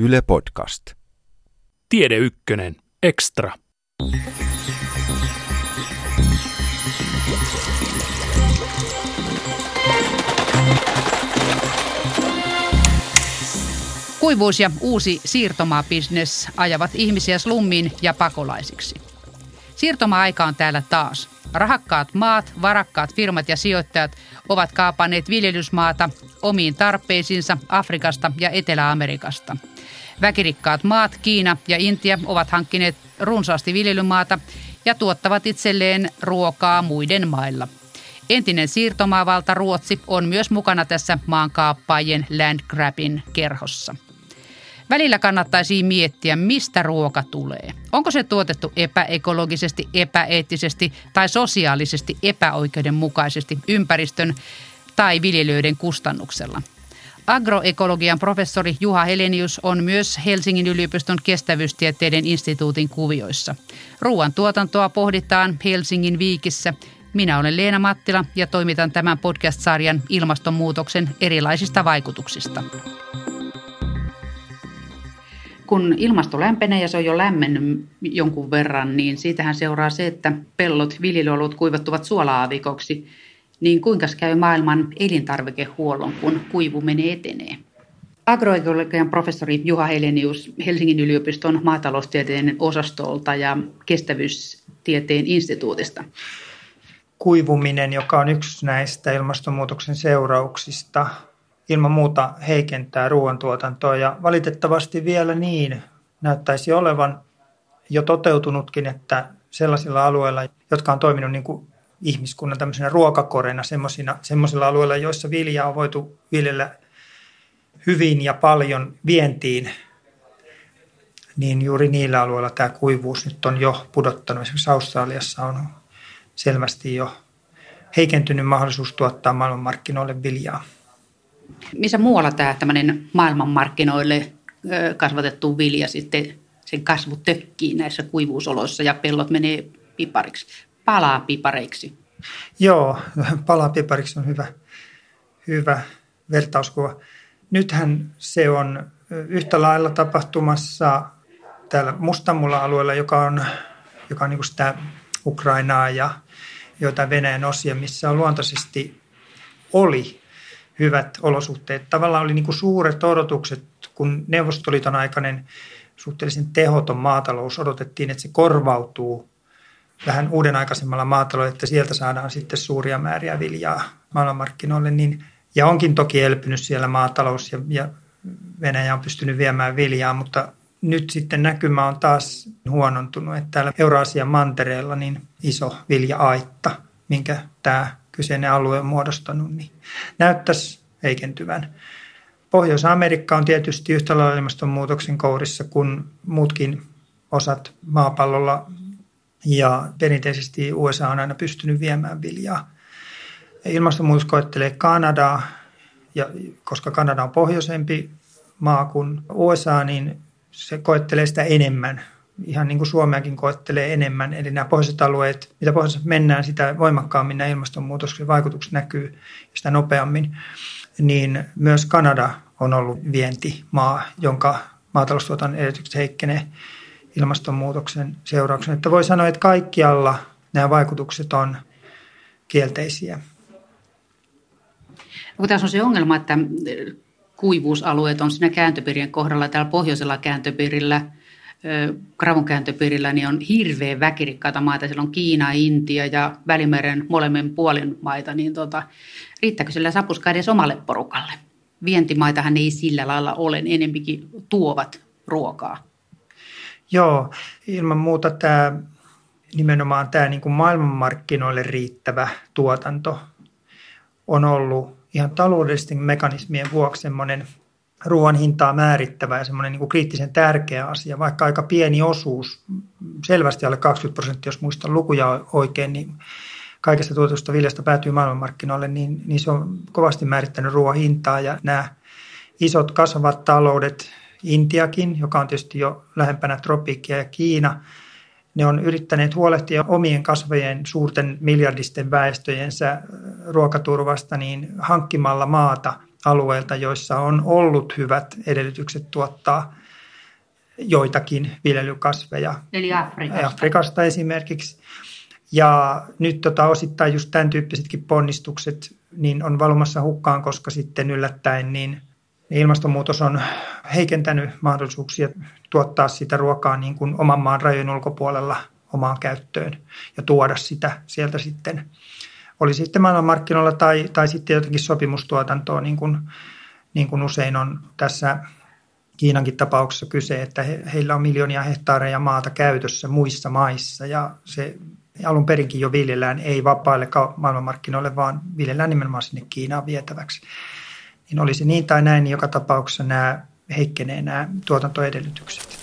Yle Podcast. Tiede Ykkönen, Extra. Kuivuus ja uusi siirtomaabisnes ajavat ihmisiä slummiin ja pakolaisiksi. Siirtoma-aika on täällä taas. Rahakkaat maat, varakkaat firmat ja sijoittajat ovat kaapanneet viljelysmaata omiin tarpeisiinsa Afrikasta ja Etelä-Amerikasta. Väkirikkaat maat, Kiina ja Intia, ovat hankkineet runsaasti viljelymaata ja tuottavat itselleen ruokaa muiden mailla. Entinen siirtomaavalta Ruotsi on myös mukana tässä maankaappaajien landgrabin kerhossa. Välillä kannattaisi miettiä, mistä ruoka tulee. Onko se tuotettu epäekologisesti, epäeettisesti tai sosiaalisesti epäoikeudenmukaisesti ympäristön tai viljelijöiden kustannuksella. Agroekologian professori Juha Helenius on myös Helsingin yliopiston kestävyystieteiden instituutin kuvioissa. Ruoan tuotantoa pohditaan Helsingin viikissä. Minä olen Leena Mattila ja toimitan tämän podcast-sarjan ilmastonmuutoksen erilaisista vaikutuksista kun ilmasto lämpenee ja se on jo lämmennyt jonkun verran, niin siitähän seuraa se, että pellot, viljelyalueet kuivattuvat suolaavikoksi. Niin kuinka käy maailman elintarvikehuollon, kun kuivuminen etenee? Agroekologian professori Juha Helenius Helsingin yliopiston maataloustieteen osastolta ja kestävyystieteen instituutista. Kuivuminen, joka on yksi näistä ilmastonmuutoksen seurauksista, ilman muuta heikentää ruoantuotantoa ja valitettavasti vielä niin näyttäisi olevan jo toteutunutkin, että sellaisilla alueilla, jotka on toiminut niin kuin ihmiskunnan tämmöisenä ruokakorena, semmoisilla alueilla, joissa viljaa on voitu viljellä hyvin ja paljon vientiin, niin juuri niillä alueilla tämä kuivuus nyt on jo pudottanut. Esimerkiksi Australiassa on selvästi jo heikentynyt mahdollisuus tuottaa maailmanmarkkinoille viljaa. Missä muualla tämä tämmöinen maailmanmarkkinoille kasvatettu vilja sitten sen kasvu tökkii näissä kuivuusoloissa ja pellot menee pipariksi, palaa pipareiksi? Joo, palaa pipariksi on hyvä, hyvä vertauskuva. Nythän se on yhtä lailla tapahtumassa täällä Mustamulla alueella, joka on, joka on niin sitä Ukrainaa ja joita Venäjän osia, missä on luontaisesti oli hyvät olosuhteet. Tavallaan oli niin suuret odotukset, kun Neuvostoliiton aikainen suhteellisen tehoton maatalous odotettiin, että se korvautuu vähän uuden aikaisemmalla maataloudella, että sieltä saadaan sitten suuria määriä viljaa maailmanmarkkinoille. Niin, ja onkin toki elpynyt siellä maatalous ja, ja Venäjä on pystynyt viemään viljaa, mutta nyt sitten näkymä on taas huonontunut, että täällä Euraasian mantereella niin iso vilja-aitta, minkä tämä kyseinen alue on muodostanut, niin näyttäisi heikentyvän. Pohjois-Amerikka on tietysti yhtä lailla ilmastonmuutoksen kourissa kuin muutkin osat maapallolla ja perinteisesti USA on aina pystynyt viemään viljaa. Ilmastonmuutos koettelee Kanadaa, ja koska Kanada on pohjoisempi maa kuin USA, niin se koettelee sitä enemmän ihan niin kuin Suomeakin koettelee enemmän. Eli nämä pohjoiset alueet, mitä pohjoisessa mennään, sitä voimakkaammin nämä ilmastonmuutoksen vaikutukset näkyy ja sitä nopeammin. Niin myös Kanada on ollut vientimaa, jonka maataloustuotannon edellytykset heikkenee ilmastonmuutoksen seurauksena. Että voi sanoa, että kaikkialla nämä vaikutukset on kielteisiä. Kun tässä on se ongelma, että kuivuusalueet on siinä kääntöpirien kohdalla, täällä pohjoisella kääntöpirillä – Kravun kääntöpiirillä niin on hirveän väkirikkaita maita. Siellä on Kiina, Intia ja Välimeren molemmin puolin maita. Niin tota, riittääkö sillä sapuska edes omalle porukalle? Vientimaitahan ei sillä lailla ole, enempikin tuovat ruokaa. Joo, ilman muuta tämä nimenomaan tämä niin kuin maailmanmarkkinoille riittävä tuotanto on ollut ihan taloudellisten mekanismien vuoksi semmoinen ruoan hintaa määrittävä ja semmoinen niin kuin kriittisen tärkeä asia, vaikka aika pieni osuus, selvästi alle 20 prosenttia, jos muistan lukuja oikein, niin kaikesta tuotusta viljasta päätyy maailmanmarkkinoille, niin, niin se on kovasti määrittänyt ruoan hintaa ja nämä isot kasvavat taloudet, Intiakin, joka on tietysti jo lähempänä tropiikkia ja Kiina, ne on yrittäneet huolehtia omien kasvajien suurten miljardisten väestöjensä ruokaturvasta niin hankkimalla maata – alueilta, joissa on ollut hyvät edellytykset tuottaa joitakin viljelykasveja. Eli Afrikasta. Afrikasta esimerkiksi. Ja nyt tota, osittain just tämän tyyppisetkin ponnistukset niin on valumassa hukkaan, koska sitten yllättäen niin ilmastonmuutos on heikentänyt mahdollisuuksia tuottaa sitä ruokaa niin kuin oman maan rajojen ulkopuolella omaan käyttöön ja tuoda sitä sieltä sitten, oli sitten maailmanmarkkinoilla tai, tai sitten jotenkin sopimustuotantoa, niin kuin, niin kuin usein on tässä Kiinankin tapauksessa kyse, että he, heillä on miljoonia hehtaareja maata käytössä muissa maissa ja se alun perinkin jo viljellään ei vapaille maailmanmarkkinoille, vaan viljellään nimenomaan sinne Kiinaan vietäväksi. Niin olisi niin tai näin, niin joka tapauksessa nämä heikkenee nämä tuotantoedellytykset.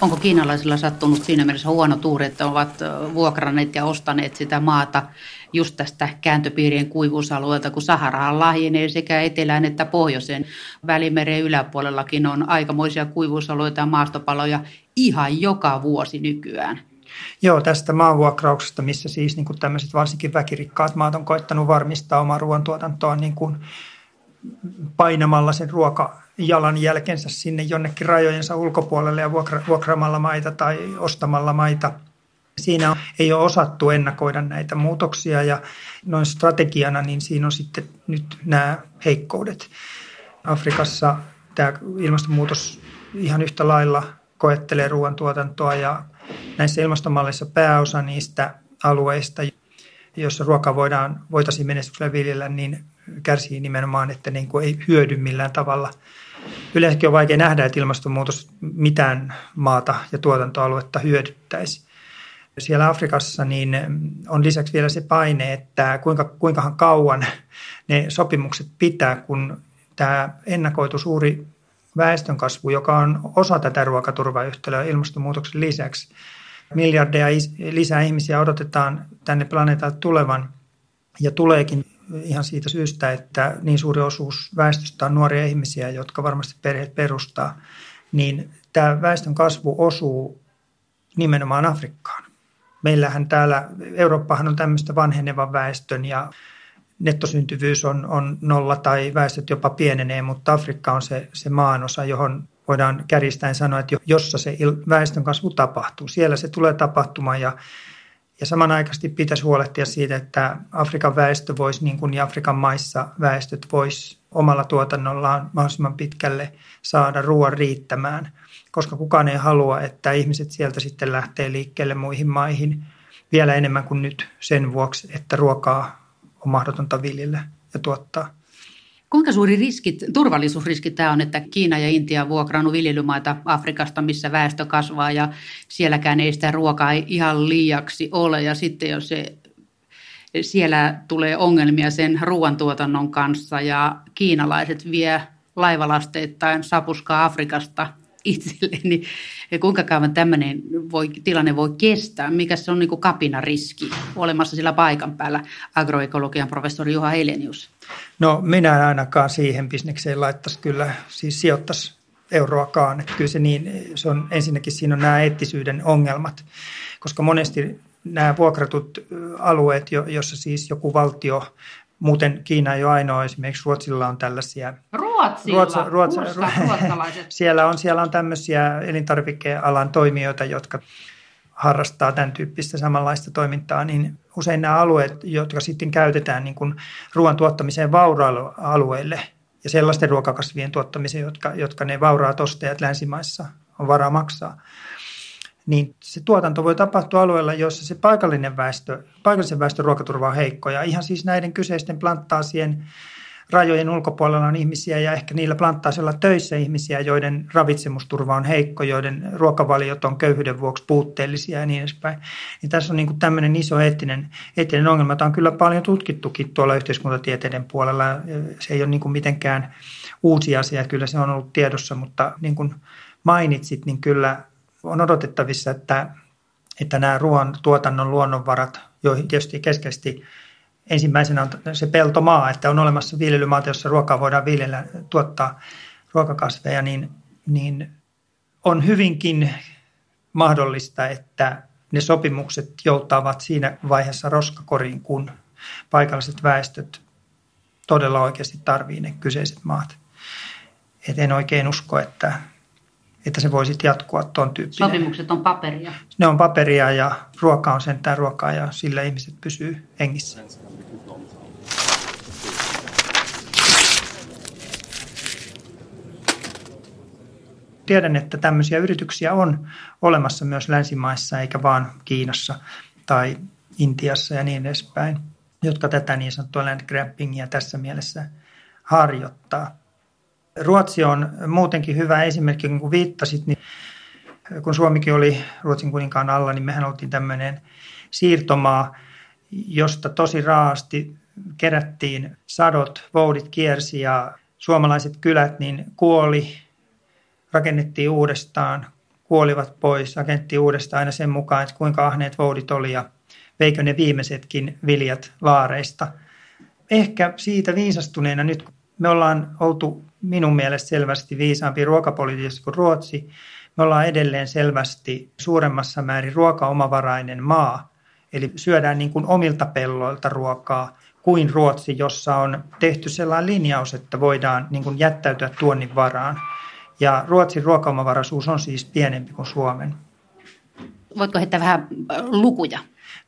Onko kiinalaisilla sattunut siinä mielessä huono tuuri, että ovat vuokranneet ja ostaneet sitä maata just tästä kääntöpiirien kuivuusalueelta, kun Saharahan lahjenee sekä etelään että pohjoiseen. Välimeren yläpuolellakin on aikamoisia kuivuusalueita ja maastopaloja ihan joka vuosi nykyään. Joo, tästä maanvuokrauksesta, missä siis niin kuin tämmöiset varsinkin väkirikkaat maat on koittanut varmistaa omaa ruoantuotantoa niin kuin painamalla sen ruokajalan jälkensä sinne jonnekin rajojensa ulkopuolelle ja vuokra, vuokraamalla maita tai ostamalla maita. Siinä ei ole osattu ennakoida näitä muutoksia ja noin strategiana niin siinä on sitten nyt nämä heikkoudet. Afrikassa tämä ilmastonmuutos ihan yhtä lailla koettelee ruoantuotantoa ja näissä ilmastomalleissa pääosa niistä alueista, joissa ruokaa voidaan, voitaisiin menestyksellä viljellä, niin kärsii nimenomaan, että niin kuin ei hyödy millään tavalla. Yleensäkin on vaikea nähdä, että ilmastonmuutos mitään maata ja tuotantoaluetta hyödyttäisi. Siellä Afrikassa niin on lisäksi vielä se paine, että kuinka, kuinkahan kauan ne sopimukset pitää, kun tämä ennakoitu suuri väestönkasvu, joka on osa tätä ruokaturvayhtälöä ilmastonmuutoksen lisäksi. Miljardeja lisää ihmisiä odotetaan tänne planeetalle tulevan ja tuleekin ihan siitä syystä, että niin suuri osuus väestöstä on nuoria ihmisiä, jotka varmasti perheet perustaa, niin tämä väestön kasvu osuu nimenomaan Afrikkaan. Meillähän täällä, Eurooppahan on tämmöistä vanhenevan väestön ja nettosyntyvyys on, on nolla tai väestöt jopa pienenee, mutta Afrikka on se, se maanosa, johon voidaan kärjistäen sanoa, että jossa se väestön kasvu tapahtuu. Siellä se tulee tapahtumaan ja, ja samanaikaisesti pitäisi huolehtia siitä, että Afrikan väestö voisi, niin kuin Afrikan maissa väestöt voisi omalla tuotannollaan mahdollisimman pitkälle saada ruoan riittämään, koska kukaan ei halua, että ihmiset sieltä sitten lähtee liikkeelle muihin maihin vielä enemmän kuin nyt sen vuoksi, että ruokaa on mahdotonta viljellä ja tuottaa. Kuinka suuri riski, turvallisuusriski tämä on, että Kiina ja Intia on vuokrannut viljelymaita Afrikasta, missä väestö kasvaa ja sielläkään ei sitä ruokaa ihan liiaksi ole. Ja sitten jos se, siellä tulee ongelmia sen ruoantuotannon kanssa ja kiinalaiset vie laivalasteittain sapuskaa Afrikasta itselle, niin kuinka kauan tämmöinen voi, tilanne voi kestää? Mikä se on niin kapinariski olemassa sillä paikan päällä, agroekologian professori Juha Helenius? No minä en ainakaan siihen bisnekseen laittaisi kyllä, siis sijoittaisi euroakaan. Että kyllä se, niin, se on, ensinnäkin siinä on nämä eettisyyden ongelmat, koska monesti nämä vuokratut alueet, jossa siis joku valtio Muuten Kiina ei ole ainoa, esimerkiksi Ruotsilla on tällaisia. Ruotsilla? Ruotsa, Ruotsa, Ruotsa, siellä, on, siellä on tämmöisiä elintarvikealan toimijoita, jotka harrastaa tämän tyyppistä samanlaista toimintaa, niin usein nämä alueet, jotka sitten käytetään niin kuin ruoan tuottamiseen vauraille alueille ja sellaisten ruokakasvien tuottamiseen, jotka, jotka ne vauraat ostajat länsimaissa on varaa maksaa, niin se tuotanto voi tapahtua alueella, jossa se paikallinen väestö, paikallisen väestön ruokaturva on heikko. Ja ihan siis näiden kyseisten planttaasien rajojen ulkopuolella on ihmisiä ja ehkä niillä planttaasilla töissä ihmisiä, joiden ravitsemusturva on heikko, joiden ruokavaliot on köyhyyden vuoksi puutteellisia ja niin edespäin. Niin tässä on niin kuin tämmöinen iso eettinen, eettinen ongelma, jota on kyllä paljon tutkittukin tuolla yhteiskuntatieteiden puolella. Se ei ole niin kuin mitenkään uusi asia, kyllä se on ollut tiedossa, mutta niin kuin mainitsit, niin kyllä on odotettavissa, että, että nämä ruoan tuotannon luonnonvarat, joihin tietysti keskeisesti ensimmäisenä on se peltomaa, että on olemassa viljelymaata, jossa ruokaa voidaan viljellä, tuottaa ruokakasveja, niin, niin on hyvinkin mahdollista, että ne sopimukset joutavat siinä vaiheessa roskakoriin, kun paikalliset väestöt todella oikeasti tarvii ne kyseiset maat. Et en oikein usko, että, että se voisi jatkua tuon tyyppinen. Sopimukset on paperia. Ne on paperia ja ruoka on sentään ruokaa ja sillä ihmiset pysyy hengissä. Tiedän, että tämmöisiä yrityksiä on olemassa myös länsimaissa eikä vaan Kiinassa tai Intiassa ja niin edespäin, jotka tätä niin sanottua landgrabbingia tässä mielessä harjoittaa. Ruotsi on muutenkin hyvä esimerkki, kun viittasit, niin kun Suomikin oli Ruotsin kuninkaan alla, niin mehän oltiin tämmöinen siirtomaa, josta tosi raasti kerättiin sadot, voudit kiersi ja suomalaiset kylät niin kuoli, rakennettiin uudestaan, kuolivat pois, rakennettiin uudestaan aina sen mukaan, että kuinka ahneet voudit oli ja veikö ne viimeisetkin viljat laareista. Ehkä siitä viisastuneena nyt me ollaan oltu minun mielestä selvästi viisaampi ruokapolitiikassa kuin Ruotsi. Me ollaan edelleen selvästi suuremmassa määrin ruokaomavarainen maa, eli syödään niin kuin omilta pelloilta ruokaa kuin Ruotsi, jossa on tehty sellainen linjaus, että voidaan niin kuin jättäytyä tuonnin varaan. Ja Ruotsin ruokaomavaraisuus on siis pienempi kuin Suomen. Voitko heittää vähän lukuja?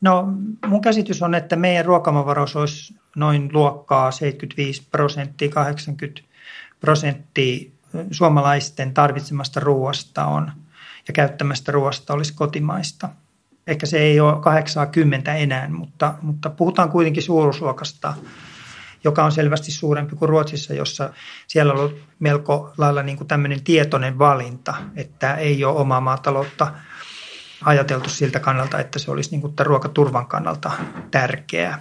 No mun käsitys on, että meidän ruokaomavaraisuus olisi noin luokkaa 75 prosenttia, 80 prosenttia suomalaisten tarvitsemasta ruoasta on ja käyttämästä ruoasta olisi kotimaista. Ehkä se ei ole 80 enää, mutta, mutta puhutaan kuitenkin suuruusluokasta, joka on selvästi suurempi kuin Ruotsissa, jossa siellä on ollut melko lailla niin kuin tämmöinen tietoinen valinta, että ei ole omaa maataloutta ajateltu siltä kannalta, että se olisi niin kuin ruokaturvan kannalta tärkeää.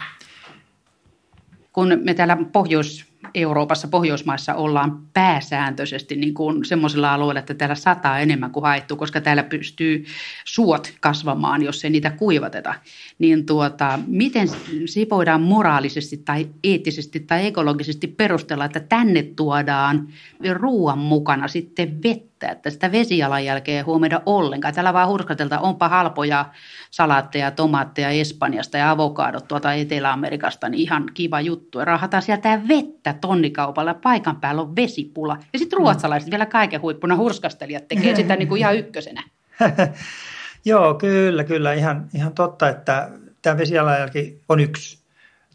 Kun me täällä Pohjois- Euroopassa, Pohjoismaissa ollaan pääsääntöisesti niin kuin semmoisilla alueilla, että täällä sataa enemmän kuin haettu, koska täällä pystyy suot kasvamaan, jos ei niitä kuivateta. Niin tuota, miten se voidaan moraalisesti tai eettisesti tai ekologisesti perustella, että tänne tuodaan ruoan mukana sitten vettä? Vettä, että sitä vesijalanjälkeä ei huomioida ollenkaan. Täällä vaan hurskatelta, onpa halpoja salaatteja, tomaatteja Espanjasta ja avokadot tuolta Etelä-Amerikasta, niin ihan kiva juttu. Ja rahataan sieltä vettä tonnikaupalla, paikan päällä on vesipula. Ja sitten ruotsalaiset vielä kaiken huippuna hurskastelijat tekee sitä niin kuin ihan ykkösenä. Joo, kyllä, kyllä. Ihan, ihan totta, että tämä vesijalanjälki on yksi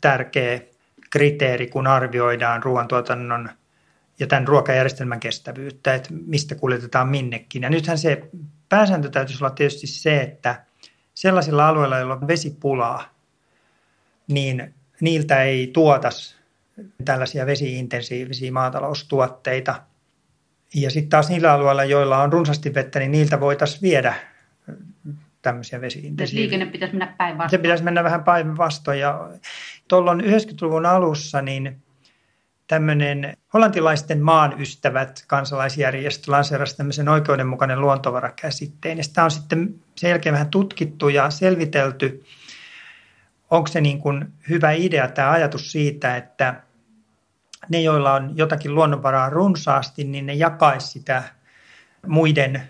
tärkeä kriteeri, kun arvioidaan ruoantuotannon – ja tämän ruokajärjestelmän kestävyyttä, että mistä kuljetetaan minnekin. Ja nythän se pääsääntö täytyisi olla tietysti se, että sellaisilla alueilla, joilla on vesipulaa, niin niiltä ei tuotas tällaisia vesiintensiivisiä maataloustuotteita. Ja sitten taas niillä alueilla, joilla on runsaasti vettä, niin niiltä voitaisiin viedä tämmöisiä vesiintensiivisiä. Liikenne pitäisi mennä päinvastoin. Se pitäisi mennä vähän päinvastoin. Ja tuolloin 90-luvun alussa niin tämmöinen hollantilaisten maan ystävät kansalaisjärjestö lanseerasi tämmöisen oikeudenmukainen luontovarakäsitteen. Ja sitä on sitten sen jälkeen vähän tutkittu ja selvitelty, onko se niin kuin hyvä idea tämä ajatus siitä, että ne, joilla on jotakin luonnonvaraa runsaasti, niin ne jakaisi sitä muiden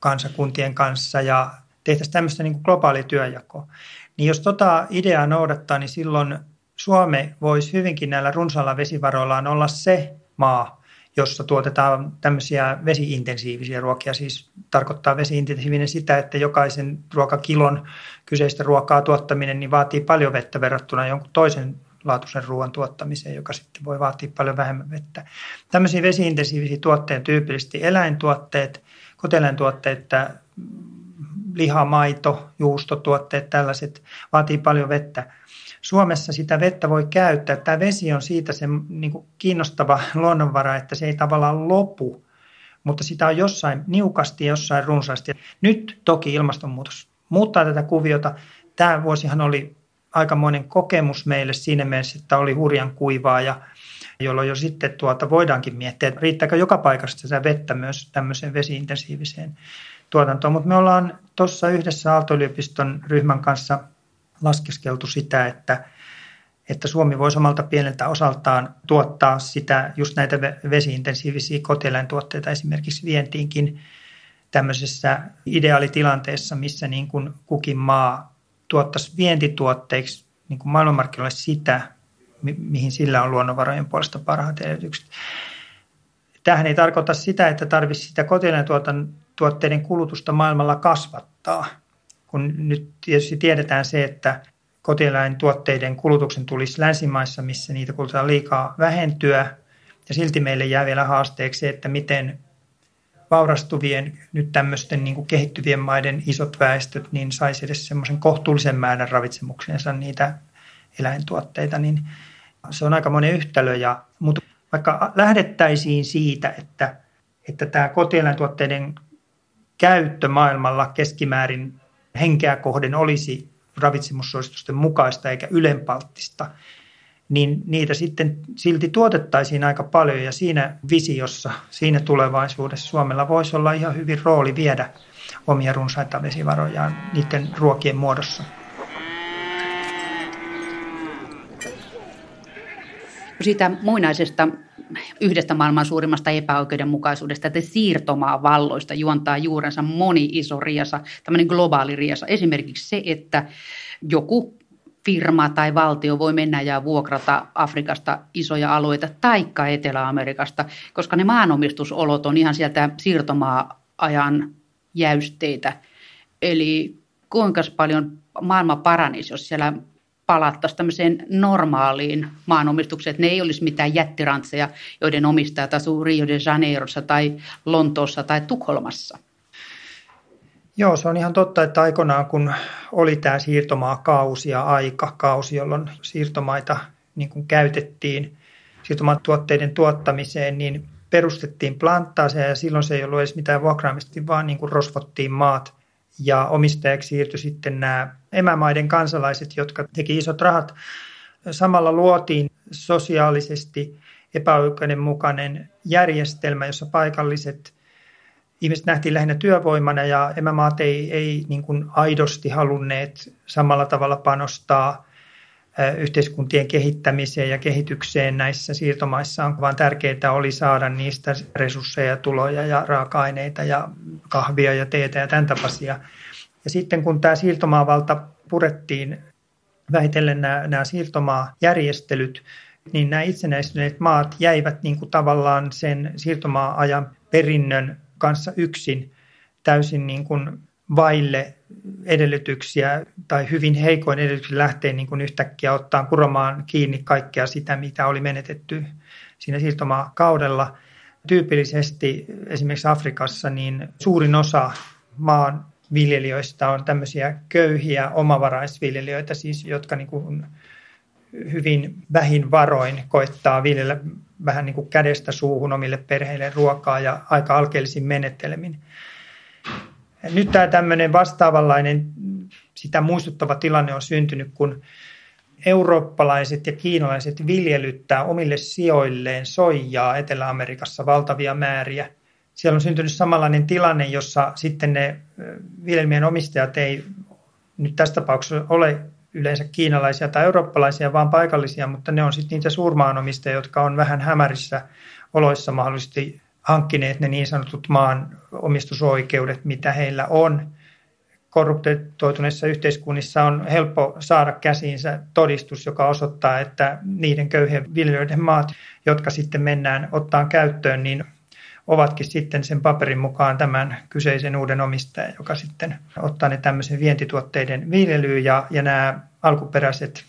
kansakuntien kanssa ja tehtäisiin tämmöistä niin kuin globaali työjako. Niin jos tota ideaa noudattaa, niin silloin Suome voisi hyvinkin näillä runsailla vesivaroillaan olla se maa, jossa tuotetaan tämmöisiä vesiintensiivisiä ruokia. Siis tarkoittaa vesiintensiivinen sitä, että jokaisen ruokakilon kyseistä ruokaa tuottaminen niin vaatii paljon vettä verrattuna jonkun toisen laatuisen ruoan tuottamiseen, joka sitten voi vaatia paljon vähemmän vettä. Tämmöisiä vesiintensiivisiä tuotteita tyypillisesti eläintuotteet, kotieläintuotteet, liha, maito, juustotuotteet, tällaiset vaatii paljon vettä. Suomessa sitä vettä voi käyttää. Tämä vesi on siitä se niin kuin kiinnostava luonnonvara, että se ei tavallaan lopu, mutta sitä on jossain niukasti ja jossain runsaasti. Nyt toki ilmastonmuutos muuttaa tätä kuviota. Tämä vuosihan oli aikamoinen kokemus meille siinä mielessä, että oli hurjan kuivaa ja jolloin jo sitten tuota voidaankin miettiä, että riittääkö joka paikasta sitä vettä myös tämmöiseen vesiintensiiviseen tuotantoon. Mutta me ollaan tuossa yhdessä Aalto-yliopiston ryhmän kanssa laskeskeltu sitä, että, että Suomi voisi omalta pieneltä osaltaan tuottaa sitä, just näitä vesiintensiivisiä kotieläintuotteita esimerkiksi vientiinkin tämmöisessä ideaalitilanteessa, missä niin kuin kukin maa tuottaisi vientituotteiksi niin kuin maailmanmarkkinoille sitä, mi- mihin sillä on luonnonvarojen puolesta parhaat edellytykset. Tähän ei tarkoita sitä, että tarvitsisi sitä kotieläintuotteiden kulutusta maailmalla kasvattaa, kun nyt tietysti tiedetään se, että kotieläintuotteiden kulutuksen tulisi länsimaissa, missä niitä kulutetaan liikaa vähentyä. Ja silti meille jää vielä haasteeksi se, että miten vaurastuvien, nyt tämmöisten niin kuin kehittyvien maiden isot väestöt, niin saisi edes semmoisen kohtuullisen määrän ravitsemukseensa niitä eläintuotteita, niin se on aika monen yhtälö. Ja, mutta vaikka lähdettäisiin siitä, että, että tämä kotieläintuotteiden käyttö maailmalla keskimäärin henkeä kohden olisi ravitsemussuositusten mukaista eikä ylenpalttista, niin niitä sitten silti tuotettaisiin aika paljon ja siinä visiossa, siinä tulevaisuudessa Suomella voisi olla ihan hyvin rooli viedä omia runsaita vesivarojaan niiden ruokien muodossa. Siitä muinaisesta yhdestä maailman suurimmasta epäoikeudenmukaisuudesta, että siirtomaa valloista juontaa juurensa moni iso riesa, tämmöinen globaali riesa. Esimerkiksi se, että joku firma tai valtio voi mennä ja vuokrata Afrikasta isoja alueita taikka Etelä-Amerikasta, koska ne maanomistusolot on ihan sieltä siirtomaa-ajan jäysteitä. Eli kuinka paljon maailma paranisi, jos siellä palattaisiin tämmöiseen normaaliin maanomistukseen, että ne ei olisi mitään jättirantseja, joiden omistajat asuu Rio de Janeirossa tai Lontoossa tai Tukholmassa. Joo, se on ihan totta, että aikoinaan kun oli tämä siirtomaakausi ja aikakausi, jolloin siirtomaita niin kuin käytettiin siirtomaatuotteiden tuottamiseen, niin perustettiin planttaaseja ja silloin se ei ollut edes mitään vuokraamista, vaan niin kuin rosvottiin maat ja omistajaksi siirtyi sitten nämä emämaiden kansalaiset, jotka teki isot rahat. Samalla luotiin sosiaalisesti epäoikeudenmukainen järjestelmä, jossa paikalliset ihmiset nähtiin lähinnä työvoimana ja emämaat ei, ei niin kuin aidosti halunneet samalla tavalla panostaa yhteiskuntien kehittämiseen ja kehitykseen näissä siirtomaissa on vaan tärkeää oli saada niistä resursseja, tuloja ja raaka-aineita ja kahvia ja teetä ja tämän tapaisia. Ja sitten kun tämä siirtomaavalta purettiin vähitellen nämä, nämä siirtomaajärjestelyt, niin nämä itsenäistyneet maat jäivät niin kuin tavallaan sen siirtomaa-ajan perinnön kanssa yksin täysin niin kuin vaille edellytyksiä tai hyvin heikoin edellytyksiä lähteä niin kuin yhtäkkiä ottaa kuromaan kiinni kaikkea sitä, mitä oli menetetty siinä siirtomaakaudella. Tyypillisesti esimerkiksi Afrikassa niin suurin osa maan viljelijöistä on tämmöisiä köyhiä omavaraisviljelijöitä, siis, jotka niin kuin hyvin vähin varoin koittaa viljellä vähän niin kuin kädestä suuhun omille perheille ruokaa ja aika alkeellisin menetelmin. Nyt tämä tämmöinen vastaavanlainen, sitä muistuttava tilanne on syntynyt, kun eurooppalaiset ja kiinalaiset viljelyttää omille sijoilleen soijaa Etelä-Amerikassa valtavia määriä. Siellä on syntynyt samanlainen tilanne, jossa sitten ne viljelmien omistajat ei nyt tässä tapauksessa ole yleensä kiinalaisia tai eurooppalaisia, vaan paikallisia, mutta ne on sitten niitä suurmaanomistajia, jotka on vähän hämärissä oloissa mahdollisesti hankkineet ne niin sanotut maan omistusoikeudet, mitä heillä on. Korruptoituneissa yhteiskunnissa on helppo saada käsiinsä todistus, joka osoittaa, että niiden köyhien viljelijöiden maat, jotka sitten mennään ottaa käyttöön, niin ovatkin sitten sen paperin mukaan tämän kyseisen uuden omistajan, joka sitten ottaa ne tämmöisen vientituotteiden viljelyyn ja, ja nämä alkuperäiset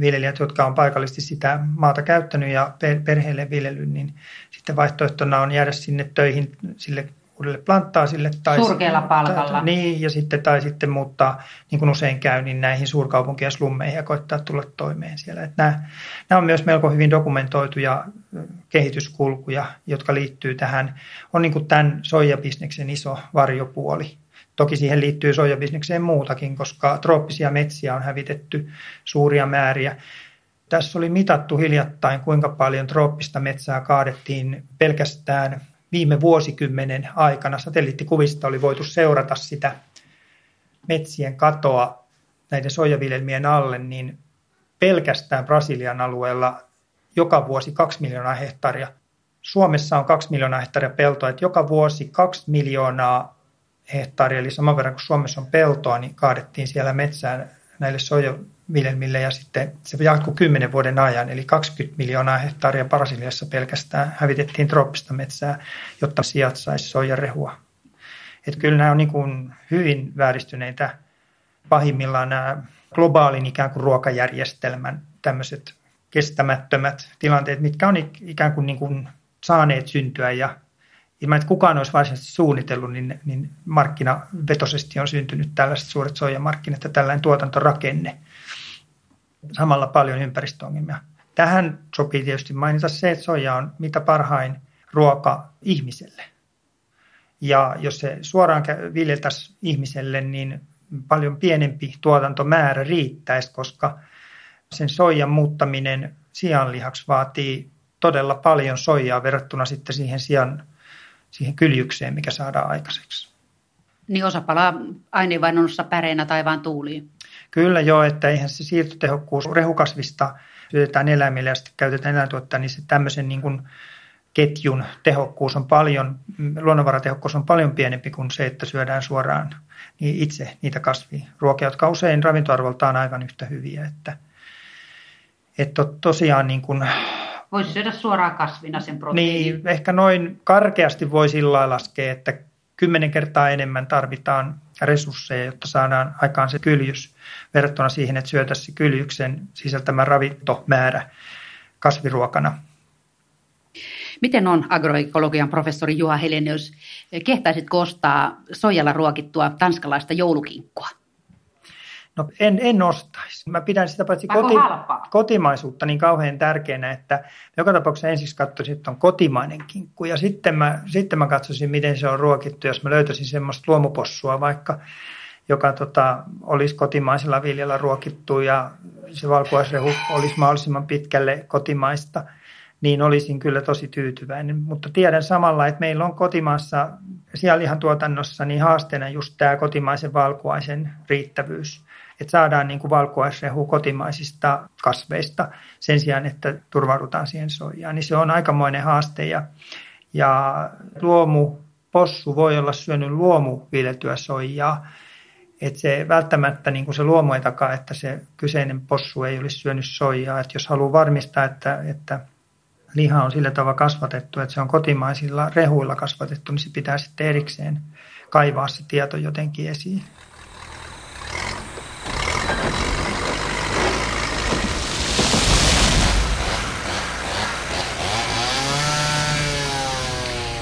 viljelijät, jotka on paikallisesti sitä maata käyttänyt ja perheelle viljely, niin sitten vaihtoehtona on jäädä sinne töihin sille uudelle planttaasille. Tai Surkealla palkalla. Tai, niin, ja sitten, tai sitten muuttaa, niin kuin usein käy, niin näihin suurkaupunkien slummeihin ja koittaa tulla toimeen siellä. Että nämä, nämä on myös melko hyvin dokumentoituja kehityskulkuja, jotka liittyy tähän. On niin kuin tämän soijabisneksen iso varjopuoli. Toki siihen liittyy soijabisnekseen muutakin, koska trooppisia metsiä on hävitetty suuria määriä. Tässä oli mitattu hiljattain, kuinka paljon trooppista metsää kaadettiin pelkästään viime vuosikymmenen aikana. Satelliittikuvista oli voitu seurata sitä metsien katoa näiden soijaviljelmien alle, niin pelkästään Brasilian alueella joka vuosi 2 miljoonaa hehtaaria. Suomessa on 2 miljoonaa hehtaaria peltoa, että joka vuosi 2 miljoonaa hehtaaria, eli saman verran kuin Suomessa on peltoa, niin kaadettiin siellä metsään näille soijaviljelmille ja sitten se jatkuu 10 vuoden ajan, eli 20 miljoonaa hehtaaria Brasiliassa pelkästään hävitettiin trooppista metsää, jotta sijat saisi soijarehua. Että kyllä nämä on niin kuin hyvin vääristyneitä pahimmillaan nämä globaalin ikään kuin ruokajärjestelmän tämmöiset kestämättömät tilanteet, mitkä on ikään kuin, niin kuin saaneet syntyä ja ilman, että kukaan olisi varsinaisesti suunnitellut, niin, niin markkinavetoisesti on syntynyt tällaiset suuret soijamarkkinat ja tällainen tuotantorakenne. Samalla paljon ympäristöongelmia. Tähän sopii tietysti mainita se, että soja on mitä parhain ruoka ihmiselle. Ja jos se suoraan viljeltäisiin ihmiselle, niin paljon pienempi tuotantomäärä riittäisi, koska sen soijan muuttaminen sianlihaksi vaatii todella paljon soijaa verrattuna sitten siihen sian siihen kyljykseen, mikä saadaan aikaiseksi. Niin osa palaa aineenvainonnossa päreinä taivaan tuuliin. Kyllä joo, että eihän se siirtotehokkuus rehukasvista syötetään eläimille ja sitten käytetään eläintuottaa, niin se tämmöisen niin kuin ketjun tehokkuus on paljon, luonnonvaratehokkuus on paljon pienempi kuin se, että syödään suoraan niin itse niitä kasviruokia, jotka usein ravintoarvoltaan aivan yhtä hyviä. Että, että tosiaan niin kuin Voisi syödä suoraan kasvina sen proteiinin. Niin, ehkä noin karkeasti voi sillä laskea, että kymmenen kertaa enemmän tarvitaan resursseja, jotta saadaan aikaan se kyljys verrattuna siihen, että syötäisiin kyljyksen sisältämä ravintomäärä kasviruokana. Miten on agroekologian professori Juha Helenius? Kehtaisit ostaa soijalla ruokittua tanskalaista joulukinkkua? No en, en ostaisi. Mä pidän sitä paitsi koti, kotimaisuutta niin kauhean tärkeänä, että joka tapauksessa ensiksi katsoisin, että on kotimainen kinkku. Ja sitten mä, sitten mä katsoisin, miten se on ruokittu, jos mä löytäisin semmoista luomupossua vaikka, joka tota, olisi kotimaisella viljellä ruokittu ja se valkuaisrehu olisi mahdollisimman pitkälle kotimaista, niin olisin kyllä tosi tyytyväinen. Mutta tiedän samalla, että meillä on kotimaassa sianlihan tuotannossa niin haasteena just tämä kotimaisen valkuaisen riittävyys että saadaan niin kuin valkuaisrehu kotimaisista kasveista sen sijaan, että turvaudutaan siihen soijaan, niin se on aikamoinen haaste ja, ja luomu possu voi olla syönyt luomuviljeltyä soijaa, että se välttämättä niin kuin se luomu ei takaa, että se kyseinen possu ei olisi syönyt soijaa. Että jos haluaa varmistaa, että, että liha on sillä tavalla kasvatettu, että se on kotimaisilla rehuilla kasvatettu, niin se pitää sitten erikseen kaivaa se tieto jotenkin esiin.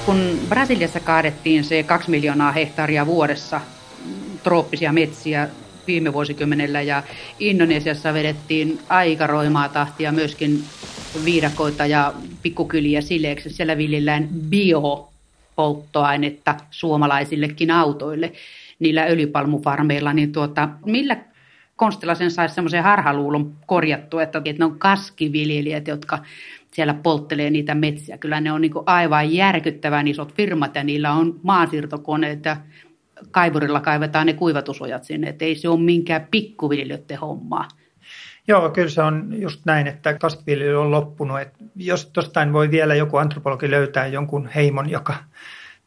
Kun Brasiliassa kaadettiin se kaksi miljoonaa hehtaaria vuodessa trooppisia metsiä viime vuosikymmenellä ja Indonesiassa vedettiin aika roimaa tahtia myöskin viidakoita ja pikkukyliä sileeksi. Siellä viljellään biopolttoainetta suomalaisillekin autoille niillä öljypalmufarmeilla, niin tuota, millä konstilla sen saisi semmoisen harhaluulon korjattua, että, että ne on kaskiviljelijät, jotka siellä polttelee niitä metsiä. Kyllä ne on niin aivan järkyttävän isot firmat ja niillä on maansiirtokoneet ja kaivurilla kaivetaan ne kuivatusojat sinne, että ei se ole minkään pikkuviljelijöiden hommaa. Joo, kyllä se on just näin, että kasviviljely on loppunut. Et jos jostain voi vielä joku antropologi löytää jonkun heimon, joka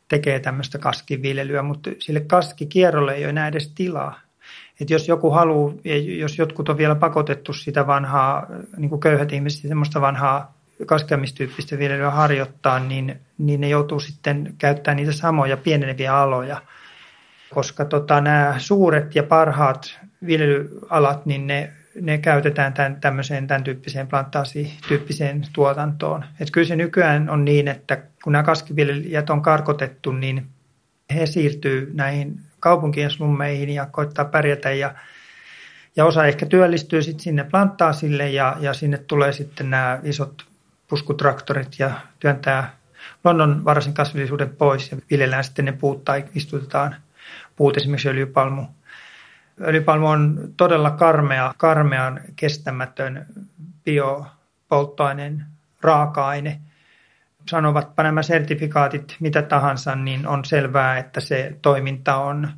tekee tämmöistä kaskiviljelyä, mutta sille kaskikierrolle ei ole enää edes tilaa. Et jos joku haluaa, jos jotkut on vielä pakotettu sitä vanhaa, niin kuin köyhät ihmiset, semmoista vanhaa kaskeamistyyppistä viljelyä harjoittaa, niin, niin ne joutuu sitten käyttämään niitä samoja pieneneviä aloja. Koska tota, nämä suuret ja parhaat viljelyalat, niin ne, ne käytetään tämän, tämmöiseen tämän tyyppiseen plantaasityyppiseen tuotantoon. Et kyllä se nykyään on niin, että kun nämä kaskiviljelijät on karkotettu, niin he siirtyy näihin kaupunkien slummeihin ja koittaa pärjätä ja ja osa ehkä työllistyy sitten sinne plantaasille ja, ja sinne tulee sitten nämä isot puskutraktorit ja työntää luonnonvaraisen kasvillisuuden pois ja viljellään sitten ne puut tai istutetaan puut, esimerkiksi öljypalmu. Öljypalmu on todella karmea, karmean kestämätön biopolttoaineen raaka-aine. Sanovatpa nämä sertifikaatit mitä tahansa, niin on selvää, että se toiminta on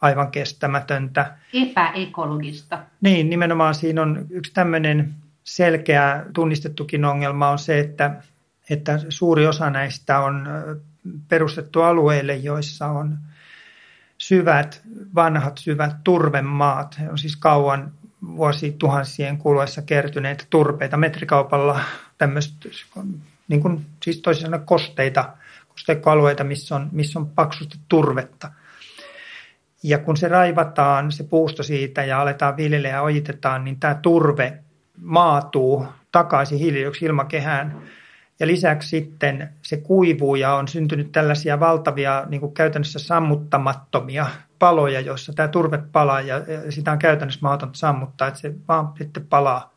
aivan kestämätöntä. Epäekologista. Niin, nimenomaan siinä on yksi tämmöinen selkeä tunnistettukin ongelma on se, että, että suuri osa näistä on perustettu alueille, joissa on syvät, vanhat syvät turvemaat. He on siis kauan vuosituhansien kuluessa kertyneitä turpeita metrikaupalla, tämmöistä niin kuin, siis toisin sanoen kosteita, kosteikkoalueita, missä on, missä on paksusti turvetta. Ja kun se raivataan, se puusto siitä ja aletaan viljellä ja ojitetaan, niin tämä turve maatuu takaisin hiilidioksi ilmakehään. Ja lisäksi sitten se kuivuu ja on syntynyt tällaisia valtavia niin kuin käytännössä sammuttamattomia paloja, joissa tämä turve palaa ja sitä on käytännössä mahdotonta sammuttaa, että se vaan sitten palaa,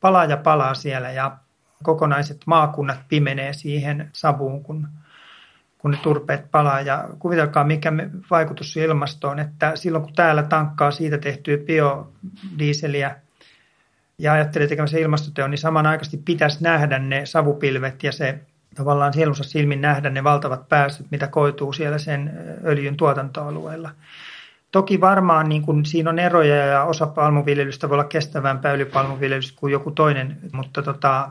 palaa ja palaa siellä ja kokonaiset maakunnat pimenee siihen savuun, kun, kun ne turpeet palaa. Ja kuvitelkaa, mikä vaikutus ilmastoon, että silloin kun täällä tankkaa siitä tehtyä biodieseliä ja ajattelee tekemässä ilmastoteon, niin samanaikaisesti pitäisi nähdä ne savupilvet ja se tavallaan sielunsa silmin nähdä ne valtavat päästöt, mitä koituu siellä sen öljyn tuotantoalueella. Toki varmaan niin kuin siinä on eroja ja osa palmuviljelystä voi olla kestävämpää öljypalmuviljelystä kuin joku toinen, mutta, tota,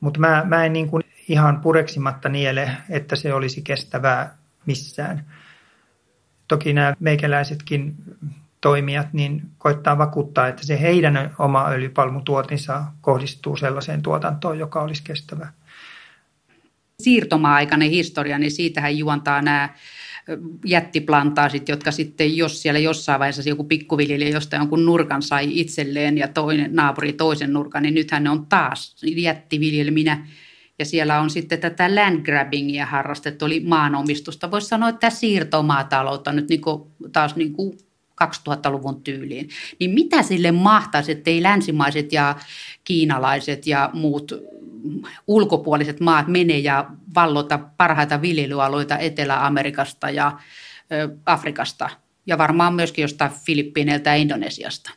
mutta mä, mä en niin kuin ihan pureksimatta niele, että se olisi kestävää missään. Toki nämä meikäläisetkin toimijat niin koittaa vakuuttaa, että se heidän oma öljypalmutuotinsa kohdistuu sellaiseen tuotantoon, joka olisi kestävää siirtomaa-aikainen historia, niin siitähän juontaa nämä jättiplantaasit, jotka sitten, jos siellä jossain vaiheessa joku pikkuviljelijä jostain jonkun nurkan sai itselleen ja toinen naapuri toisen nurkan, niin nythän ne on taas jättiviljelminä. Ja siellä on sitten tätä landgrabbingia harrastettu, eli maanomistusta. Voisi sanoa, että siirtomaataloutta nyt niin kuin, taas niin kuin 2000-luvun tyyliin. Niin mitä sille mahtaisi, että ei länsimaiset ja kiinalaiset ja muut ulkopuoliset maat menee ja vallota parhaita viljelyalueita Etelä-Amerikasta ja Afrikasta ja varmaan myöskin jostain Filippiineiltä ja Indonesiasta?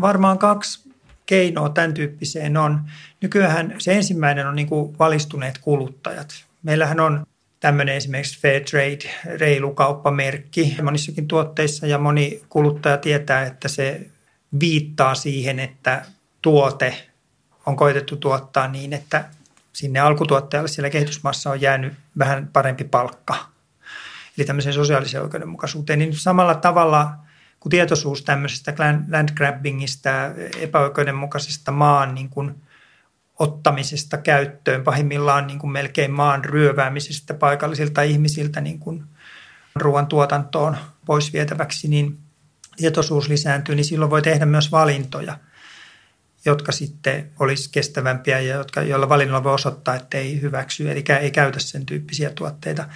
Varmaan kaksi keinoa tämän tyyppiseen on. Nykyään se ensimmäinen on niin kuin valistuneet kuluttajat. Meillähän on tämmöinen esimerkiksi Fair Trade, reilu kauppamerkki monissakin tuotteissa ja moni kuluttaja tietää, että se viittaa siihen, että tuote on koitettu tuottaa niin, että sinne alkutuottajalle siellä kehitysmaassa on jäänyt vähän parempi palkka. Eli tämmöiseen sosiaaliseen oikeudenmukaisuuteen. Niin samalla tavalla kuin tietoisuus tämmöisestä land grabbingista, epäoikeudenmukaisesta maan niin kuin ottamisesta käyttöön, pahimmillaan niin kuin melkein maan ryöväämisestä paikallisilta ihmisiltä niin kuin ruoantuotantoon pois vietäväksi, niin tietoisuus lisääntyy, niin silloin voi tehdä myös valintoja – jotka sitten olisi kestävämpiä ja jotka, joilla valinnalla voi osoittaa, että ei hyväksy, eli ei käytä sen tyyppisiä tuotteita.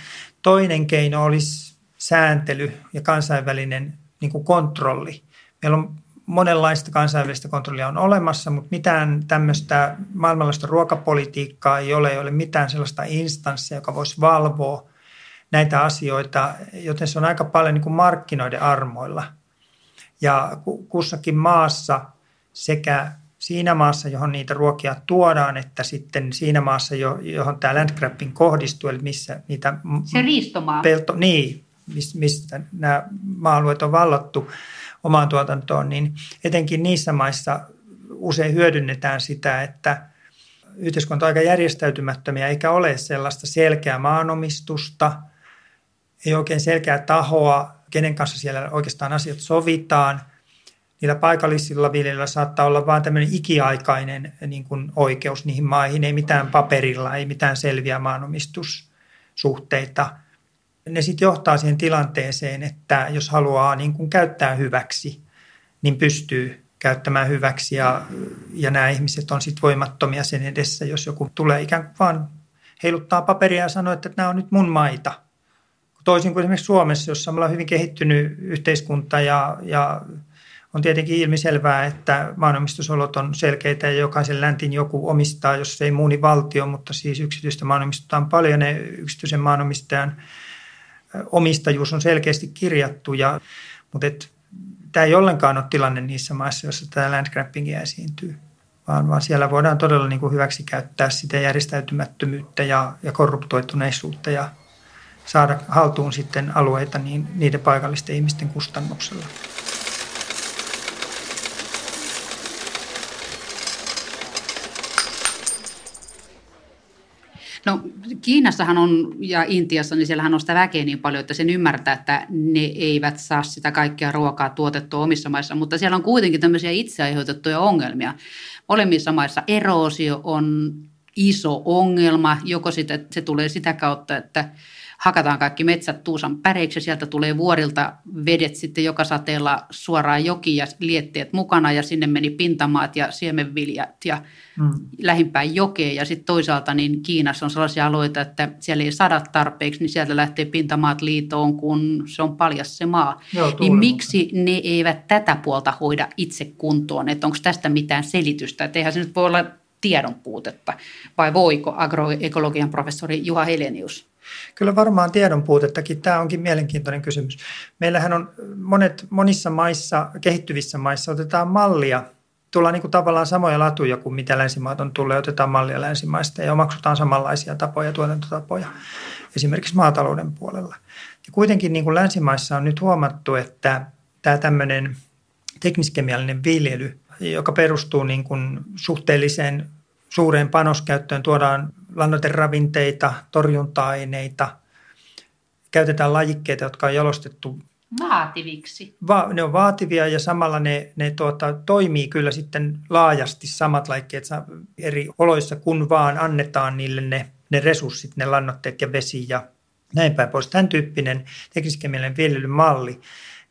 Toinen keino olisi sääntely ja kansainvälinen niin kuin kontrolli. Meillä on monenlaista kansainvälistä kontrollia on olemassa, mutta mitään tämmöistä maailmanlaista ruokapolitiikkaa ei ole, ei ole mitään sellaista instanssia, joka voisi valvoa näitä asioita, joten se on aika paljon niin kuin markkinoiden armoilla. Ja kussakin maassa sekä siinä maassa, johon niitä ruokia tuodaan, että sitten siinä maassa, johon tämä landgrabbing kohdistuu, eli missä niitä... Se riistomaa. Pelto, niin, mistä nämä maa-alueet on vallattu omaan tuotantoon, niin etenkin niissä maissa usein hyödynnetään sitä, että yhteiskunta on aika järjestäytymättömiä, eikä ole sellaista selkeää maanomistusta, ei oikein selkeää tahoa, kenen kanssa siellä oikeastaan asiat sovitaan – niillä paikallisilla viljelijöillä saattaa olla vain tämmöinen ikiaikainen niin kuin oikeus niihin maihin, ei mitään paperilla, ei mitään selviä maanomistussuhteita. Ne sitten johtaa siihen tilanteeseen, että jos haluaa niin kuin käyttää hyväksi, niin pystyy käyttämään hyväksi ja, ja nämä ihmiset on sitten voimattomia sen edessä, jos joku tulee ikään kuin vaan heiluttaa paperia ja sanoo, että nämä on nyt mun maita. Toisin kuin esimerkiksi Suomessa, jossa on hyvin kehittynyt yhteiskunta ja, ja on tietenkin ilmiselvää, että maanomistusolot on selkeitä ja jokaisen läntin joku omistaa, jos ei muuni valtio, mutta siis yksityistä maanomistusta on paljon. Ne yksityisen maanomistajan omistajuus on selkeästi kirjattu, ja, mutta et, tämä ei ollenkaan ole tilanne niissä maissa, joissa tämä landgrabbingia esiintyy. Vaan, vaan siellä voidaan todella niin kuin hyväksi käyttää sitä järjestäytymättömyyttä ja, ja korruptoituneisuutta ja saada haltuun sitten alueita niin, niiden paikallisten ihmisten kustannuksella. No Kiinassahan on ja Intiassa, niin siellähän on sitä väkeä niin paljon, että sen ymmärtää, että ne eivät saa sitä kaikkea ruokaa tuotettua omissa maissa, mutta siellä on kuitenkin tämmöisiä itseaiheutettuja ongelmia. Molemmissa maissa eroosio on iso ongelma, joko sitä, se tulee sitä kautta, että hakataan kaikki metsät tuusan päreiksi ja sieltä tulee vuorilta vedet sitten joka sateella suoraan joki ja lietteet mukana ja sinne meni pintamaat ja siemenviljat ja mm. lähimpään jokeen ja sitten toisaalta niin Kiinassa on sellaisia alueita, että siellä ei sadat tarpeeksi, niin sieltä lähtee pintamaat liitoon, kun se on paljas se maa. Joo, niin miksi ne eivät tätä puolta hoida itse kuntoon, että onko tästä mitään selitystä, että eihän se nyt voi olla tiedon puutetta, vai voiko agroekologian professori Juha Helenius? Kyllä varmaan tiedon puutettakin. Tämä onkin mielenkiintoinen kysymys. Meillähän on monet, monissa maissa, kehittyvissä maissa otetaan mallia. Tullaan niin kuin tavallaan samoja latuja kuin mitä länsimaat on tullut. Otetaan mallia länsimaista ja omaksutaan samanlaisia tapoja, tuotantotapoja esimerkiksi maatalouden puolella. Ja kuitenkin niin kuin länsimaissa on nyt huomattu, että tämä tämmöinen tekniskemiallinen viljely, joka perustuu niin kuin suhteelliseen suureen panoskäyttöön, tuodaan lannoiteravinteita, torjunta-aineita, käytetään lajikkeita, jotka on jalostettu vaativiksi. Va, ne on vaativia ja samalla ne, ne tuota, toimii kyllä sitten laajasti samat lajikkeet eri oloissa, kun vaan annetaan niille ne, ne resurssit, ne lannoitteet ja vesi ja näin päin pois. Tämän tyyppinen tekniskemiallinen viljelymalli,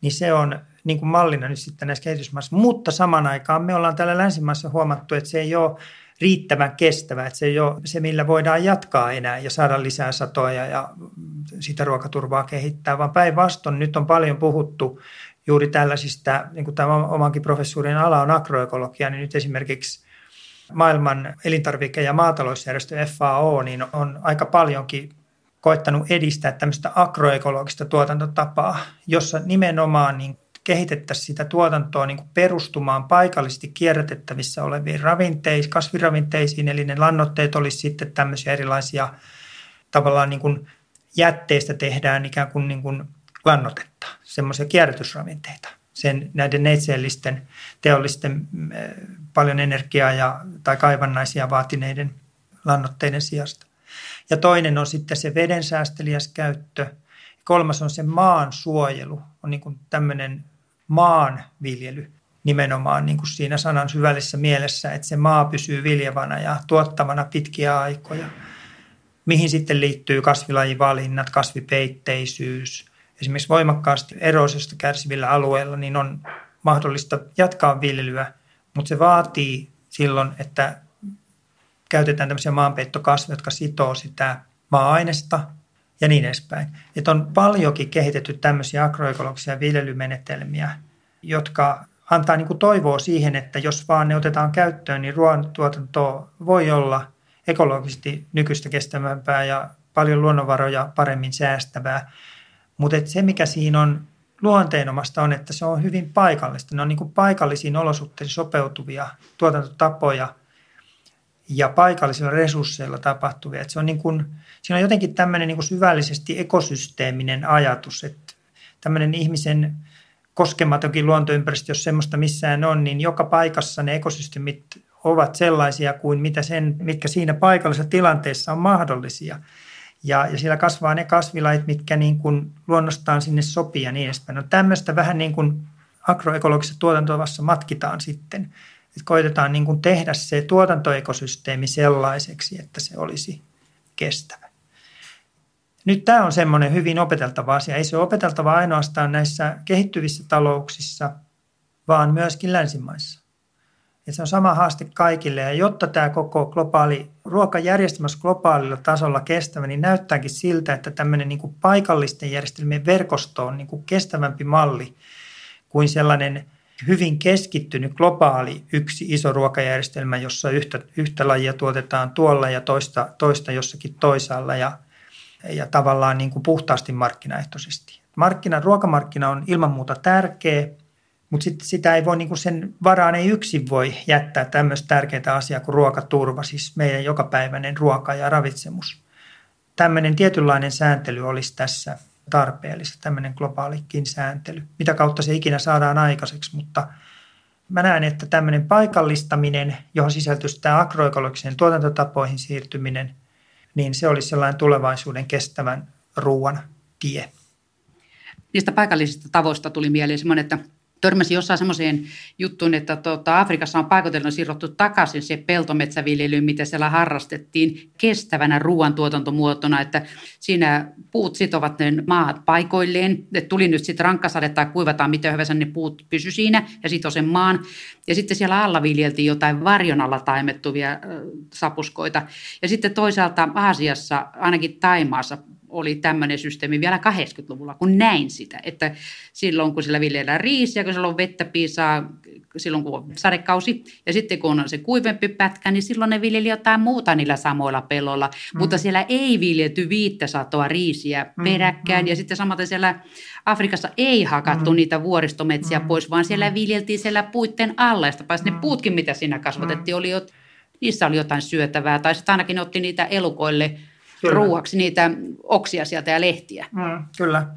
niin se on niin kuin mallina nyt sitten näissä kehitysmaissa. Mutta saman aikaan me ollaan täällä länsimaissa huomattu, että se ei ole riittävän kestävä, että se ei ole se, millä voidaan jatkaa enää ja saada lisää satoja ja sitä ruokaturvaa kehittää, vaan päinvastoin nyt on paljon puhuttu juuri tällaisista, niin kuin tämä omankin professuurin ala on agroekologia, niin nyt esimerkiksi maailman elintarvike- ja maatalousjärjestö FAO niin on aika paljonkin koettanut edistää tämmöistä agroekologista tuotantotapaa, jossa nimenomaan niin kehitettäisiin sitä tuotantoa niin kuin perustumaan paikallisesti kierrätettävissä oleviin ravinteisiin, kasviravinteisiin, eli ne lannoitteet olisi sitten tämmöisiä erilaisia tavallaan niin kuin jätteistä tehdään ikään kuin, niin kuin lannotetta, semmoisia kierrätysravinteita sen näiden neitseellisten teollisten eh, paljon energiaa ja, tai kaivannaisia vaatineiden lannoitteiden sijasta. Ja toinen on sitten se veden säästeliäs käyttö. Kolmas on se maan suojelu, on niin tämmöinen maanviljely nimenomaan niin kuin siinä sanan syvällisessä mielessä, että se maa pysyy viljavana ja tuottavana pitkiä aikoja. Mihin sitten liittyy kasvilajivalinnat, kasvipeitteisyys. Esimerkiksi voimakkaasti erosiosta kärsivillä alueilla niin on mahdollista jatkaa viljelyä, mutta se vaatii silloin, että käytetään tämmöisiä maanpeittokasveja, jotka sitoo sitä maa-ainesta ja niin edespäin. Että on paljonkin kehitetty tämmöisiä agroekologisia viljelymenetelmiä, jotka antaa niin kuin toivoa siihen, että jos vaan ne otetaan käyttöön, niin ruoantuotanto voi olla ekologisesti nykyistä kestävämpää ja paljon luonnonvaroja paremmin säästävää. Mutta se, mikä siinä on luonteenomasta on, että se on hyvin paikallista. Ne on niin kuin paikallisiin olosuhteisiin sopeutuvia tuotantotapoja ja paikallisilla resursseilla tapahtuvia. Että se on niin kuin, siinä on jotenkin tämmöinen niin kuin syvällisesti ekosysteeminen ajatus, että tämmöinen ihmisen koskematonkin luontoympäristö, jos semmoista missään on, niin joka paikassa ne ekosysteemit ovat sellaisia kuin mitä sen, mitkä siinä paikallisessa tilanteessa on mahdollisia. Ja, ja siellä kasvaa ne kasvilait, mitkä niin kuin luonnostaan sinne sopii ja niin edespäin. No tämmöistä vähän niin kuin agroekologisessa tuotantovassa matkitaan sitten. Koitetaan niin kuin tehdä se tuotantoekosysteemi sellaiseksi, että se olisi kestävä. Nyt tämä on semmoinen hyvin opeteltava asia. Ei se ole opeteltava ainoastaan näissä kehittyvissä talouksissa, vaan myöskin länsimaissa. Ja se on sama haaste kaikille. Ja jotta tämä koko globaali ruokajärjestelmä globaalilla tasolla kestävä, niin näyttääkin siltä, että tämmöinen niin kuin paikallisten järjestelmien verkosto on niin kuin kestävämpi malli kuin sellainen hyvin keskittynyt globaali yksi iso ruokajärjestelmä, jossa yhtä, yhtä lajia tuotetaan tuolla ja toista, toista jossakin toisaalla ja, ja tavallaan niin kuin puhtaasti markkinaehtoisesti. Markkina, ruokamarkkina on ilman muuta tärkeä, mutta sit sitä ei voi, niin kuin sen varaan ei yksin voi jättää tämmöistä tärkeää asiaa kuin ruokaturva, siis meidän jokapäiväinen ruoka ja ravitsemus. Tämmöinen tietynlainen sääntely olisi tässä tarpeellista, tämmöinen globaalikin sääntely. Mitä kautta se ikinä saadaan aikaiseksi, mutta mä näen, että tämmöinen paikallistaminen, johon sisältyy tämä agroekologiseen tuotantotapoihin siirtyminen, niin se olisi sellainen tulevaisuuden kestävän ruoan tie. Niistä paikallisista tavoista tuli mieleen semmoinen, että törmäsin jossain semmoiseen juttuun, että tuota, Afrikassa on paikotellen siirrottu takaisin se peltometsäviljely, mitä siellä harrastettiin kestävänä ruoantuotantomuotona, että siinä puut sitovat ne maat paikoilleen, että tuli nyt sitten rankkasade tai kuivataan mitä hyvänsä, ne puut pysy siinä ja sitoi sen maan. Ja sitten siellä alla viljeltiin jotain varjon alla taimettuvia äh, sapuskoita. Ja sitten toisaalta Aasiassa, ainakin Taimaassa, oli tämmöinen systeemi vielä 80-luvulla, kun näin sitä, että silloin kun sillä viljellään riisiä, kun silloin on vettä piisaa, silloin kun on sadekausi, ja sitten kun on se kuivempi pätkä, niin silloin ne viljeli jotain muuta niillä samoilla pelolla, mm. mutta siellä ei viljelty viittä satoa riisiä mm, peräkkäin, mm. ja sitten samaten siellä Afrikassa ei hakattu mm. niitä vuoristometsiä mm. pois, vaan siellä mm. viljeltiin siellä puitten alla, ja mm. ne puutkin, mitä siinä kasvatettiin, mm. oli jo, niissä oli jotain syötävää, tai sitten ainakin otti niitä elukoille – kyllä. ruuaksi niitä oksia sieltä ja lehtiä. Mm, kyllä.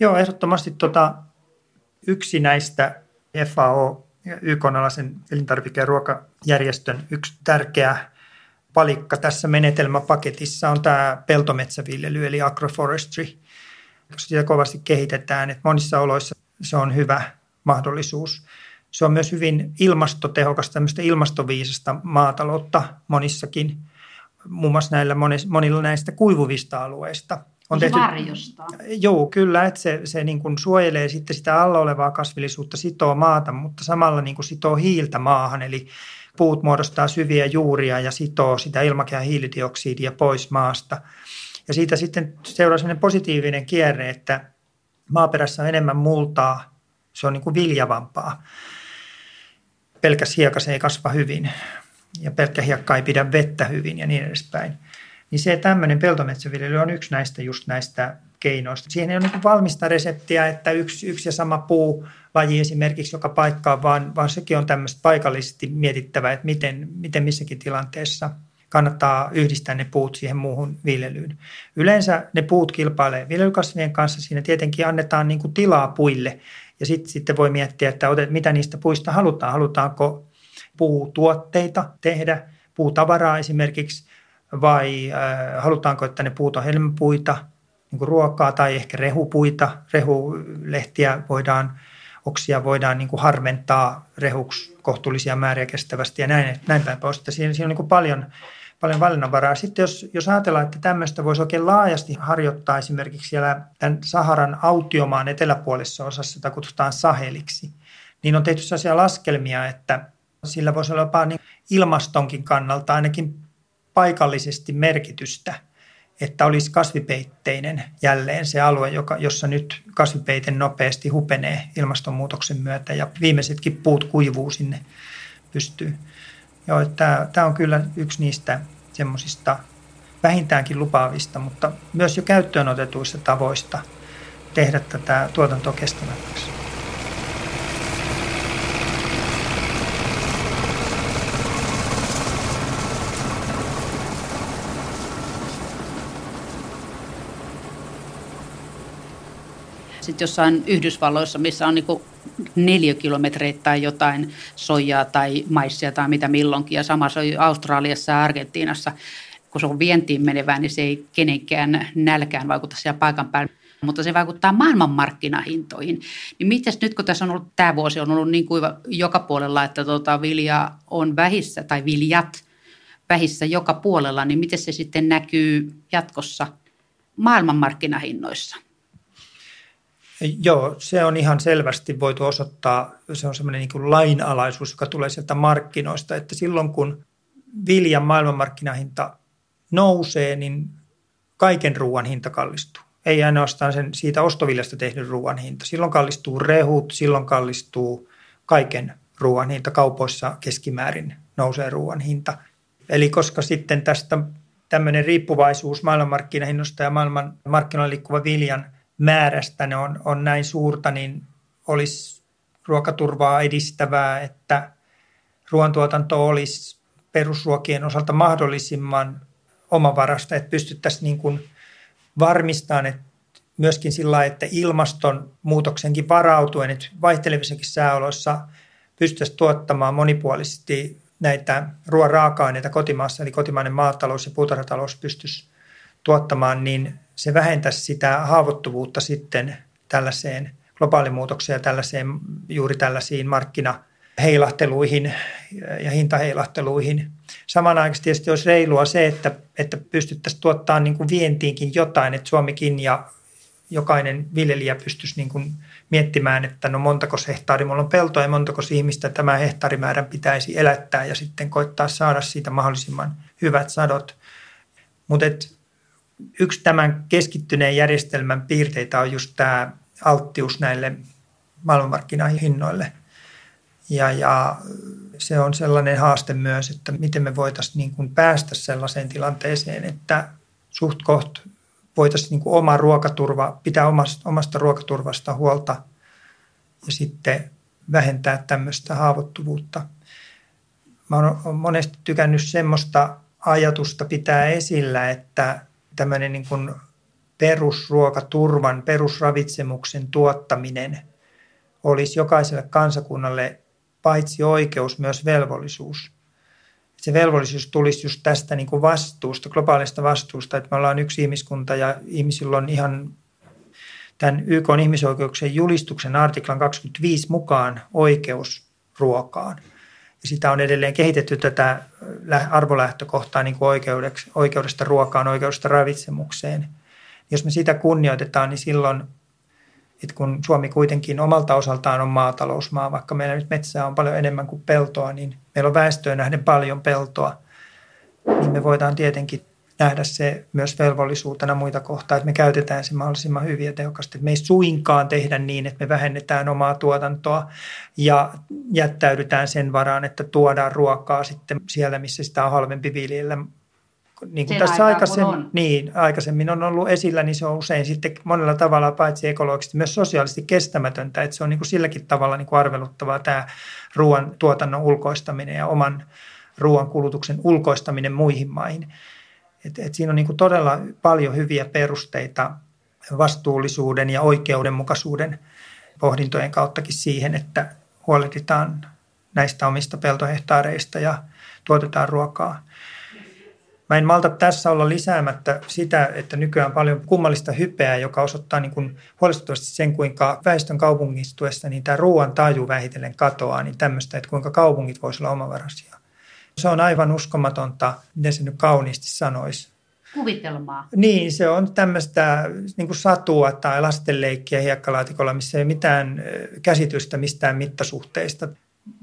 Joo, ehdottomasti tota, yksi näistä FAO, YK-alaisen elintarvike- ja ruokajärjestön yksi tärkeä palikka tässä menetelmäpaketissa on tämä peltometsäviljely eli agroforestry. Sitä kovasti kehitetään, että monissa oloissa se on hyvä mahdollisuus. Se on myös hyvin ilmastotehokasta, tämmöistä ilmastoviisasta maataloutta monissakin – muun muassa näillä monilla näistä kuivuvista alueista. On tehty, varjosta. Joo, kyllä, että se, se niin kuin suojelee sitten sitä alla olevaa kasvillisuutta, sitoo maata, mutta samalla niin kuin sitoo hiiltä maahan, eli puut muodostaa syviä juuria ja sitoo sitä ilmakehän hiilidioksidia pois maasta. Ja siitä sitten seuraa sellainen positiivinen kierre, että maaperässä on enemmän multaa, se on niin kuin viljavampaa. Pelkäs hiekas ei kasva hyvin ja pelkkä hiekka ei pidä vettä hyvin ja niin edespäin. Niin se tämmöinen peltometsäviljely on yksi näistä just näistä keinoista. Siihen ei ole niin valmista reseptiä, että yksi, yksi ja sama puulaji esimerkiksi joka paikkaan, vaan, vaan sekin on tämmöistä paikallisesti mietittävä, että miten, miten missäkin tilanteessa kannattaa yhdistää ne puut siihen muuhun viljelyyn. Yleensä ne puut kilpailee viljelykasvien kanssa, siinä tietenkin annetaan niin kuin tilaa puille ja sitten, sitten voi miettiä, että otet, mitä niistä puista halutaan. Halutaanko puutuotteita tehdä, puutavaraa esimerkiksi, vai äh, halutaanko, että ne puut on helmipuita, niin kuin ruokaa tai ehkä rehupuita. Rehulehtiä voidaan, oksia voidaan niin kuin rehuksi kohtuullisia määriä kestävästi ja näin, näin päin pois. Siinä, siinä on niin kuin paljon, paljon valinnanvaraa. Sitten jos, jos ajatellaan, että tämmöistä voisi oikein laajasti harjoittaa esimerkiksi siellä tämän Saharan autiomaan eteläpuolisessa osassa, jota kutsutaan Saheliksi, niin on tehty sellaisia laskelmia, että sillä voisi olla jopa niin ilmastonkin kannalta ainakin paikallisesti merkitystä, että olisi kasvipeitteinen jälleen se alue, joka, jossa nyt kasvipeite nopeasti hupenee ilmastonmuutoksen myötä ja viimeisetkin puut kuivuu sinne pystyy. Tämä, tämä on kyllä yksi niistä semmoisista vähintäänkin lupaavista, mutta myös jo käyttöön otetuista tavoista tehdä tätä tuotantoa kestävämmäksi. Sitten jossain Yhdysvalloissa, missä on niin tai jotain soijaa tai maissia tai mitä milloinkin. Ja sama se on Australiassa ja Argentiinassa. Kun se on vientiin menevää, niin se ei kenenkään nälkään vaikuta siellä paikan päällä mutta se vaikuttaa maailmanmarkkinahintoihin. Niin mitäs nyt, kun tässä on ollut, tämä vuosi on ollut niin kuin joka puolella, että tota vilja on vähissä tai viljat vähissä joka puolella, niin miten se sitten näkyy jatkossa maailmanmarkkinahinnoissa? Joo, se on ihan selvästi voitu osoittaa, se on semmoinen niin lainalaisuus, joka tulee sieltä markkinoista, että silloin kun viljan maailmanmarkkinahinta nousee, niin kaiken ruoan hinta kallistuu. Ei ainoastaan sen siitä ostoviljasta tehdyn ruoan hinta. Silloin kallistuu rehut, silloin kallistuu kaiken ruoan hinta. Kaupoissa keskimäärin nousee ruoan hinta. Eli koska sitten tästä tämmöinen riippuvaisuus maailmanmarkkinahinnosta ja maailman markkinoilla liikkuva viljan määrästä ne on, on näin suurta, niin olisi ruokaturvaa edistävää, että ruoantuotanto olisi perusruokien osalta mahdollisimman omavarasta, että pystyttäisiin niin kuin varmistamaan, että myöskin sillä että ilmastonmuutoksenkin varautuen, että vaihtelevissakin sääoloissa pystyttäisiin tuottamaan monipuolisesti näitä ruoan raaka-aineita kotimaassa, eli kotimainen maatalous ja puutarhatalous pystyisi tuottamaan, niin se vähentäisi sitä haavoittuvuutta sitten tällaiseen globaalimuutokseen ja tällaiseen, juuri tällaisiin markkinaheilahteluihin ja hintaheilahteluihin. Samanaikaisesti tietysti olisi reilua se, että, että pystyttäisiin tuottamaan niin kuin vientiinkin jotain, että Suomikin ja jokainen viljelijä pystyisi niin kuin miettimään, että no montako hehtaari mulla on peltoa ja montako ihmistä tämä hehtaarimäärän pitäisi elättää ja sitten koittaa saada siitä mahdollisimman hyvät sadot. Mutta yksi tämän keskittyneen järjestelmän piirteitä on just tämä alttius näille maailmanmarkkinahinnoille. Ja, ja se on sellainen haaste myös, että miten me voitaisiin niin kuin päästä sellaiseen tilanteeseen, että suht koht voitaisiin niin kuin oma ruokaturva, pitää omasta, omasta ruokaturvasta huolta ja sitten vähentää tämmöistä haavoittuvuutta. Mä oon monesti tykännyt semmoista ajatusta pitää esillä, että tämmöinen niin kuin perusruokaturvan, perusravitsemuksen tuottaminen olisi jokaiselle kansakunnalle paitsi oikeus, myös velvollisuus. Se velvollisuus tulisi just tästä niin kuin vastuusta, globaalista vastuusta, että me ollaan yksi ihmiskunta ja ihmisillä on ihan tämän YK ihmisoikeuksien julistuksen artiklan 25 mukaan oikeus ruokaan. Sitä on edelleen kehitetty tätä arvolähtökohtaa niin kuin oikeudesta ruokaan, oikeudesta ravitsemukseen. Jos me sitä kunnioitetaan, niin silloin, että kun Suomi kuitenkin omalta osaltaan on maatalousmaa, vaikka meillä nyt metsää on paljon enemmän kuin peltoa, niin meillä on väestöön nähden paljon peltoa, niin me voidaan tietenkin nähdä se myös velvollisuutena muita kohtaa, että me käytetään se mahdollisimman hyvin ja tehokkaasti. Me ei suinkaan tehdä niin, että me vähennetään omaa tuotantoa ja jättäydytään sen varaan, että tuodaan ruokaa sitten siellä, missä sitä on halvempi viljellä. Niin kuin tässä aikaisemmin, on. Niin, aikaisemmin on ollut esillä, niin se on usein sitten monella tavalla paitsi ekologisesti myös sosiaalisesti kestämätöntä, että se on niin kuin silläkin tavalla niin kuin arveluttavaa tämä ruoan tuotannon ulkoistaminen ja oman ruoan kulutuksen ulkoistaminen muihin maihin. Et, et siinä on niin todella paljon hyviä perusteita vastuullisuuden ja oikeudenmukaisuuden pohdintojen kauttakin siihen, että huolehditaan näistä omista peltohehtaareista ja tuotetaan ruokaa. Mä en malta tässä olla lisäämättä sitä, että nykyään on paljon kummallista hypeä, joka osoittaa niin kuin huolestuttavasti sen, kuinka väestön kaupungistuessa niin tämä ruoan taju vähitellen katoaa, niin tämmöistä, että kuinka kaupungit voisivat olla omavaraisia. Se on aivan uskomatonta, miten se nyt kauniisti sanoisi. Kuvitelmaa. Niin, se on tämmöistä niin kuin satua tai lastenleikkiä hiekkalaatikolla, missä ei ole mitään käsitystä mistään mittasuhteista.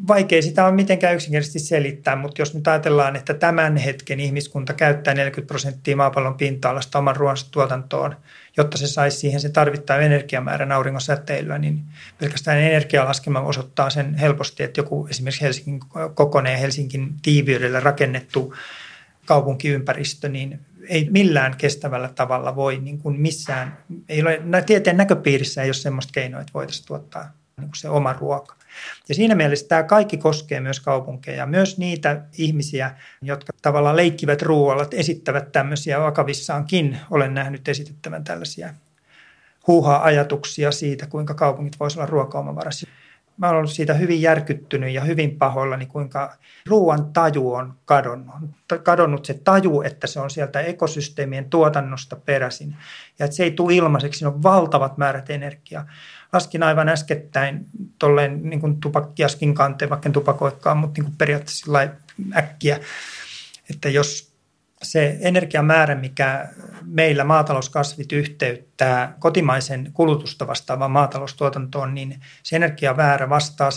Vaikea sitä on mitenkään yksinkertaisesti selittää, mutta jos nyt ajatellaan, että tämän hetken ihmiskunta käyttää 40 prosenttia maapallon pinta-alasta oman ruoansa tuotantoon, jotta se saisi siihen se tarvittava energiamäärän auringon säteilyä, niin pelkästään energialaskema osoittaa sen helposti, että joku esimerkiksi Helsingin kokoneen Helsingin tiiviydellä rakennettu kaupunkiympäristö, niin ei millään kestävällä tavalla voi niin kuin missään, ei ole, tieteen näköpiirissä ei ole sellaista keinoa, että voitaisiin tuottaa niin kuin se oma ruoka. Ja siinä mielessä tämä kaikki koskee myös kaupunkeja, myös niitä ihmisiä, jotka tavallaan leikkivät ruoalla, esittävät tämmöisiä vakavissaankin. Olen nähnyt esitettävän tällaisia huuhaa-ajatuksia siitä, kuinka kaupungit voisivat olla ruokaomavaraisia. Mä olen ollut siitä hyvin järkyttynyt ja hyvin pahoillani, kuinka ruoan taju on kadonnut. Kadonnut se taju, että se on sieltä ekosysteemien tuotannosta peräisin ja että se ei tule ilmaiseksi, siinä on valtavat määrät energiaa laskin aivan äskettäin tolleen niin kuin tupakkiaskin kanteen, vaikka en tupakoikaan, mutta niin kuin periaatteessa äkkiä, että jos se energiamäärä, mikä meillä maatalouskasvit yhteyttää kotimaisen kulutusta vastaavaan maataloustuotantoon, niin se energiamäärä vastaa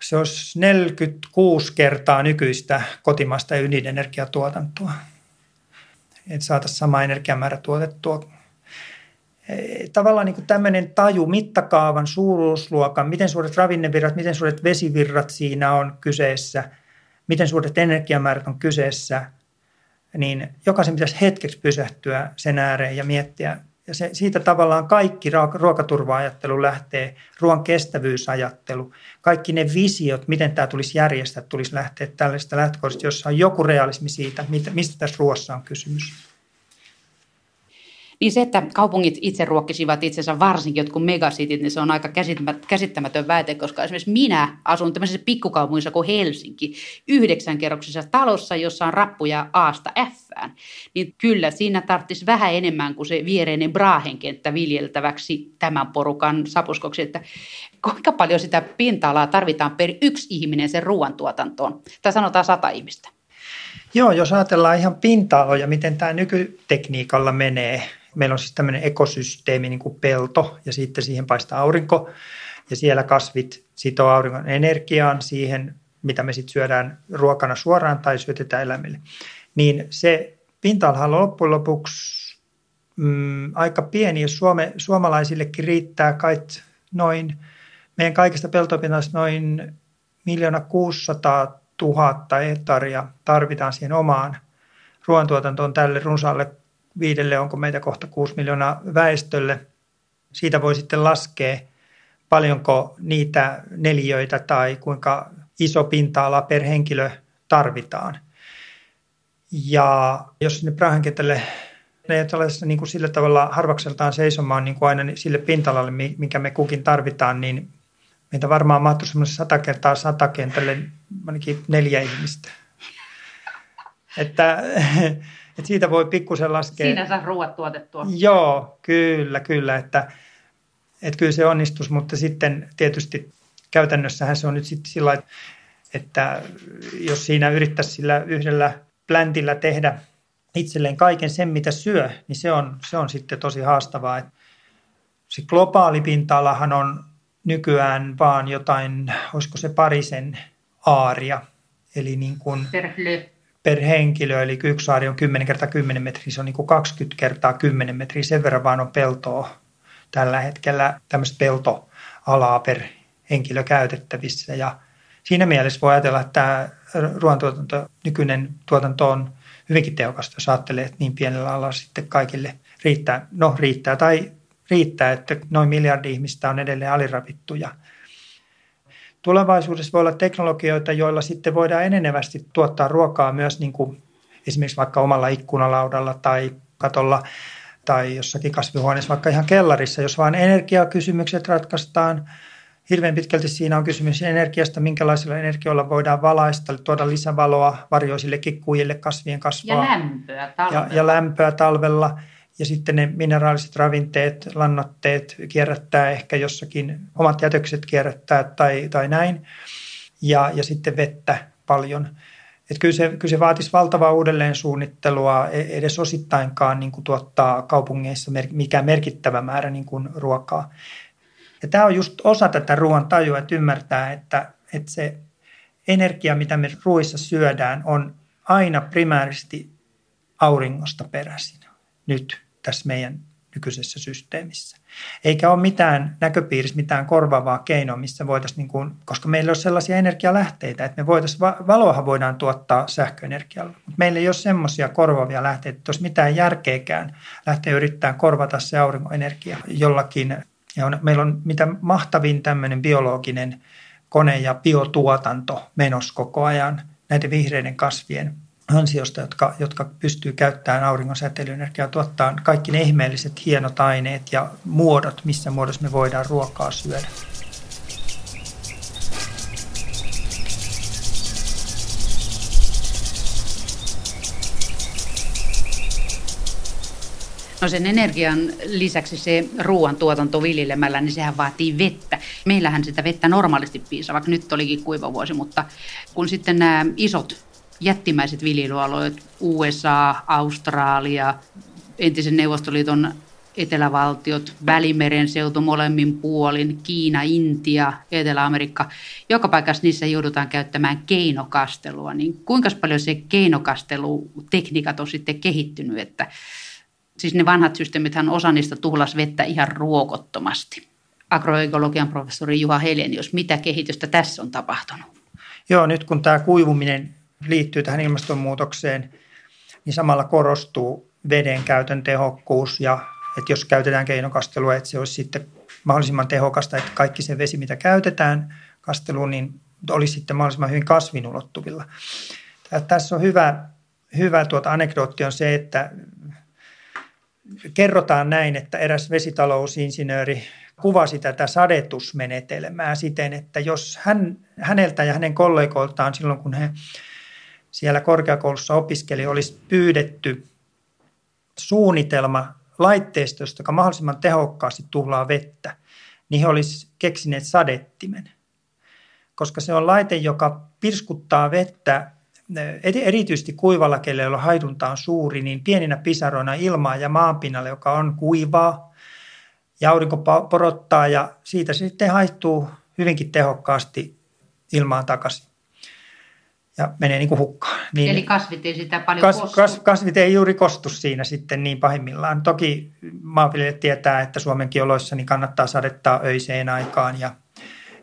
se olisi 46 kertaa nykyistä kotimaista ydinenergiatuotantoa. Että saataisiin sama energiamäärä tuotettua tavallaan niin tämmöinen taju mittakaavan, suuruusluokan, miten suuret ravinnevirrat, miten suuret vesivirrat siinä on kyseessä, miten suuret energiamäärät on kyseessä, niin jokaisen pitäisi hetkeksi pysähtyä sen ääreen ja miettiä. Ja se, siitä tavallaan kaikki ruokaturva-ajattelu lähtee, ruoan kestävyysajattelu, kaikki ne visiot, miten tämä tulisi järjestää, tulisi lähteä tällaista lähtökohdasta, jossa on joku realismi siitä, mistä tässä ruoassa on kysymys. Niin se, että kaupungit itse ruokkisivat itsensä varsinkin jotkut megasitit, niin se on aika käsittämätön väite, koska esimerkiksi minä asun tämmöisessä pikkukaupungissa kuin Helsinki, yhdeksänkerroksisessa talossa, jossa on rappuja Aasta Fään. Niin kyllä siinä tarvitsisi vähän enemmän kuin se viereinen Brahen kenttä viljeltäväksi tämän porukan sapuskoksi, että kuinka paljon sitä pinta-alaa tarvitaan per yksi ihminen sen ruoantuotantoon. Tai sanotaan sata ihmistä. Joo, jos ajatellaan ihan pinta-aloja, miten tämä nykytekniikalla menee. Meillä on siis tämmöinen ekosysteemi niin kuin pelto ja sitten siihen paistaa aurinko ja siellä kasvit sitoo auringon energiaan siihen, mitä me sitten syödään ruokana suoraan tai syötetään eläimille. Niin se pinta-ala on loppujen lopuksi mm, aika pieni, jos Suome, suomalaisillekin riittää kai noin, meidän kaikista peltopinnasta noin miljoona 600 tuhatta hehtaaria tarvitaan siihen omaan ruoantuotantoon tälle runsaalle viidelle, onko meitä kohta 6 miljoonaa väestölle. Siitä voi sitten laskea, paljonko niitä neliöitä tai kuinka iso pinta-ala per henkilö tarvitaan. Ja jos sinne Prahankentälle ne ei ole niin kuin sillä tavalla harvakseltaan seisomaan niin kuin aina sille pinta-alalle, mikä me kukin tarvitaan, niin meitä varmaan mahtuu semmoisen sata kertaa sata kentälle ainakin neljä ihmistä. Että, että siitä voi pikkusen laskea. Siinä saa ruoat tuotettua. Joo, kyllä, kyllä. Että, että kyllä se onnistus, mutta sitten tietysti käytännössähän se on nyt sitten sillä että jos siinä yrittäisi sillä yhdellä pläntillä tehdä itselleen kaiken sen, mitä syö, niin se on, se on sitten tosi haastavaa. Se globaali pinta-alahan on nykyään vaan jotain, olisiko se parisen aaria, eli niin kuin per, per henkilö, eli yksi aari on 10 kertaa 10 metriä, se on niin kuin 20 kertaa 10 metriä, sen verran vaan on peltoa tällä hetkellä, tämmöistä peltoalaa per henkilö käytettävissä, ja siinä mielessä voi ajatella, että tämä ruoantuotanto, nykyinen tuotanto on hyvinkin tehokasta, jos ajattelee, että niin pienellä alalla sitten kaikille riittää, no riittää, tai riittää, että noin miljardi ihmistä on edelleen aliravittuja. Tulevaisuudessa voi olla teknologioita, joilla sitten voidaan enenevästi tuottaa ruokaa myös niin kuin esimerkiksi vaikka omalla ikkunalaudalla tai katolla tai jossakin kasvihuoneessa, vaikka ihan kellarissa, jos vain energiakysymykset ratkaistaan. Hirveän pitkälti siinä on kysymys energiasta, minkälaisilla energioilla voidaan valaista, tuoda lisävaloa varjoisille kikkuille kasvien kasvaa. Ja lämpöä talvella. Ja, ja lämpöä talvella ja sitten ne mineraaliset ravinteet, lannoitteet kierrättää ehkä jossakin, omat jätökset kierrättää tai, tai näin, ja, ja sitten vettä paljon. Et kyllä, se, kyllä se vaatisi valtavaa uudelleensuunnittelua e, edes osittainkaan niin kuin tuottaa kaupungeissa mer, mikä merkittävä määrä niin kuin ruokaa. Ja tämä on just osa tätä ruoan tajua, että ymmärtää, että, että se energia, mitä me ruoissa syödään, on aina primäärisesti auringosta peräisin nyt tässä meidän nykyisessä systeemissä. Eikä ole mitään näköpiirissä, mitään korvaavaa keinoa, missä voitaisiin, niin kuin, koska meillä on sellaisia energialähteitä, että me voitaisiin, valoahan voidaan tuottaa sähköenergialla, mutta meillä ei ole semmoisia korvaavia lähteitä, että olisi mitään järkeäkään lähteä yrittämään korvata se aurinkoenergia jollakin. Ja on, meillä on mitä mahtavin tämmöinen biologinen kone ja biotuotanto menossa koko ajan näiden vihreiden kasvien ansiosta, jotka, jotka pystyy käyttämään auringon säteilyenergiaa tuottaa kaikki ne ihmeelliset hienot aineet ja muodot, missä muodossa me voidaan ruokaa syödä. No sen energian lisäksi se ruoantuotanto viljelemällä, niin sehän vaatii vettä. Meillähän sitä vettä normaalisti piisaa, vaikka nyt olikin kuiva vuosi, mutta kun sitten nämä isot jättimäiset viljelyalueet, USA, Australia, entisen Neuvostoliiton etelävaltiot, Välimeren seutu molemmin puolin, Kiina, Intia, Etelä-Amerikka. Joka paikassa niissä joudutaan käyttämään keinokastelua. Niin kuinka paljon se keinokastelu-tekniikat on sitten kehittynyt, että siis ne vanhat systeemithän osa niistä tuhlas vettä ihan ruokottomasti. Agroekologian professori Juha Helenius, mitä kehitystä tässä on tapahtunut? Joo, nyt kun tämä kuivuminen liittyy tähän ilmastonmuutokseen, niin samalla korostuu veden käytön tehokkuus ja että jos käytetään keinokastelua, että se olisi sitten mahdollisimman tehokasta, että kaikki se vesi, mitä käytetään kasteluun, niin olisi sitten mahdollisimman hyvin kasvin ulottuvilla. Tässä on hyvä, hyvä tuota anekdootti on se, että kerrotaan näin, että eräs vesitalousinsinööri kuvasi tätä sadetusmenetelmää siten, että jos hän, häneltä ja hänen kollegoiltaan silloin, kun he siellä korkeakoulussa opiskeli, olisi pyydetty suunnitelma laitteistosta, joka mahdollisimman tehokkaasti tuhlaa vettä, niin he olisivat keksineet sadettimen. Koska se on laite, joka pirskuttaa vettä erityisesti kuivalla kelle, jolla haidunta on suuri, niin pieninä pisaroina ilmaa ja maanpinnalle, joka on kuivaa, ja aurinko porottaa ja siitä se sitten haihtuu hyvinkin tehokkaasti ilmaan takaisin ja menee niin kuin hukkaan. Niin Eli kasvit ei sitä paljon kas, kostu. Kas, kasvit ei juuri kostu siinä sitten niin pahimmillaan. Toki maanviljelijät tietää, että Suomenkin oloissa niin kannattaa sadettaa öiseen aikaan ja,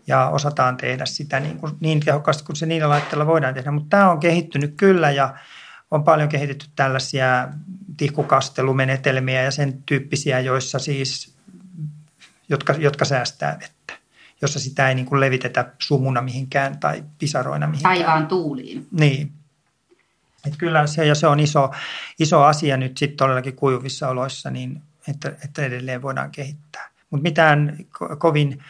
ja osataan tehdä sitä niin, kuin, niin tehokkaasti kuin se niillä laitteilla voidaan tehdä. Mutta tämä on kehittynyt kyllä ja on paljon kehitetty tällaisia tihkukastelumenetelmiä ja sen tyyppisiä, joissa siis, jotka, jotka säästää vettä jossa sitä ei niin kuin levitetä sumuna mihinkään tai pisaroina mihinkään. Taivaan tuuliin. Niin. Et kyllä se, ja se on iso, iso asia nyt sitten todellakin kuivissa oloissa, niin että, että edelleen voidaan kehittää. Mutta mitään ko- kovin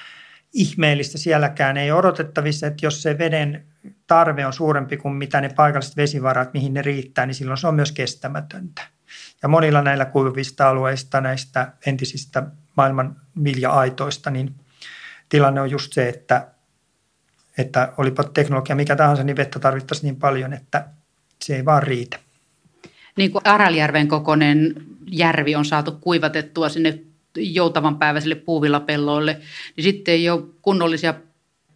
ihmeellistä sielläkään ei odotettavissa, että jos se veden tarve on suurempi kuin mitä ne paikalliset vesivarat, mihin ne riittää, niin silloin se on myös kestämätöntä. Ja monilla näillä kuivista alueista, näistä entisistä maailman vilja-aitoista, niin tilanne on just se, että, että olipa teknologia mikä tahansa, niin vettä tarvittaisiin niin paljon, että se ei vaan riitä. Niin kuin Araljärven kokoinen järvi on saatu kuivatettua sinne joutavan päiväiselle puuvillapelloille, niin sitten ei ole kunnollisia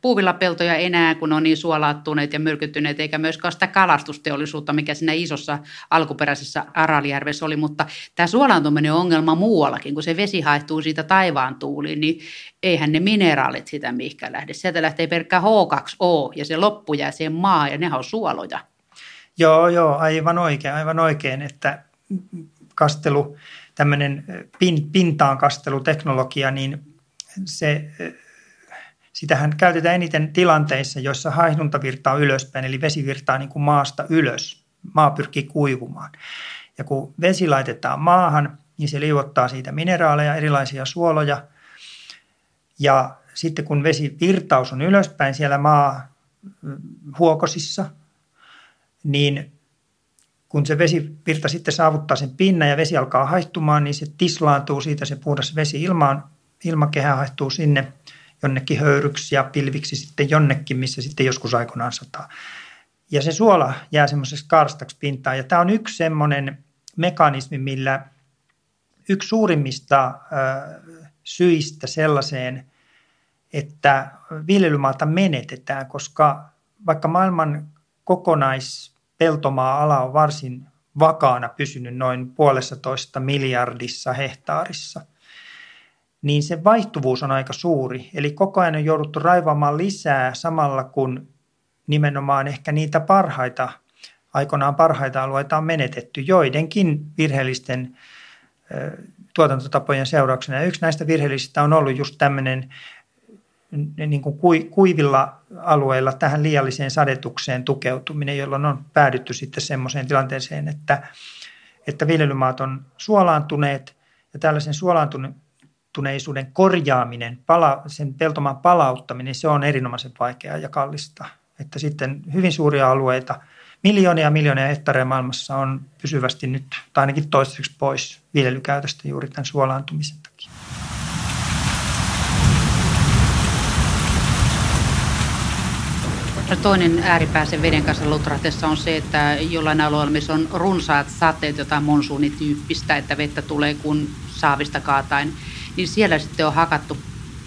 puuvillapeltoja enää, kun on niin suolaattuneet ja myrkyttyneet, eikä myöskään sitä kalastusteollisuutta, mikä siinä isossa alkuperäisessä Araljärvessä oli. Mutta tämä suolaantuminen on ongelma muuallakin, kun se vesi haehtuu siitä taivaan tuuliin, niin eihän ne mineraalit sitä mihinkään lähde. Sieltä lähtee pelkkä H2O ja se loppu jää siihen maa ja ne on suoloja. Joo, joo, aivan oikein, aivan oikein, että kastelu, tämmöinen pintaan kasteluteknologia, niin se Sitähän käytetään eniten tilanteissa, joissa haihduntavirta on ylöspäin, eli vesi virtaa niin kuin maasta ylös. Maa pyrkii kuivumaan. Ja kun vesi laitetaan maahan, niin se liuottaa siitä mineraaleja, erilaisia suoloja. Ja sitten kun vesivirtaus on ylöspäin siellä maa huokosissa, niin kun se vesivirta sitten saavuttaa sen pinnan ja vesi alkaa haihtumaan, niin se tislaantuu siitä se puhdas vesi ilmaan, ilmakehä haihtuu sinne – jonnekin höyryksi ja pilviksi sitten jonnekin, missä sitten joskus aikoinaan sataa. Ja se suola jää semmoiseksi karstaksi pintaan. Ja tämä on yksi semmoinen mekanismi, millä yksi suurimmista syistä sellaiseen, että viljelymaata menetetään, koska vaikka maailman kokonaispeltomaa-ala on varsin vakaana pysynyt noin puolessa toista miljardissa hehtaarissa, niin se vaihtuvuus on aika suuri. Eli koko ajan on jouduttu raivaamaan lisää samalla kun nimenomaan ehkä niitä parhaita, aikoinaan parhaita alueita on menetetty joidenkin virheellisten tuotantotapojen seurauksena. Ja yksi näistä virheellisistä on ollut just tämmöinen niin kuin kuivilla alueilla tähän liialliseen sadetukseen tukeutuminen, jolloin on päädytty sitten semmoiseen tilanteeseen, että, että viljelymaat on suolaantuneet ja tällaisen suolaantuneen vakiintuneisuuden korjaaminen, pala, sen peltomaan palauttaminen, se on erinomaisen vaikeaa ja kallista. Että sitten hyvin suuria alueita, miljoonia miljoonia hehtaareja maailmassa on pysyvästi nyt, tai ainakin toistaiseksi pois viljelykäytöstä juuri tämän suolaantumisen takia. No toinen ääripääsen veden kanssa lutrahtessa on se, että jollain alueella, missä on runsaat sateet, jotain monsuunityyppistä, että vettä tulee kun saavista kaatain, niin siellä sitten on hakattu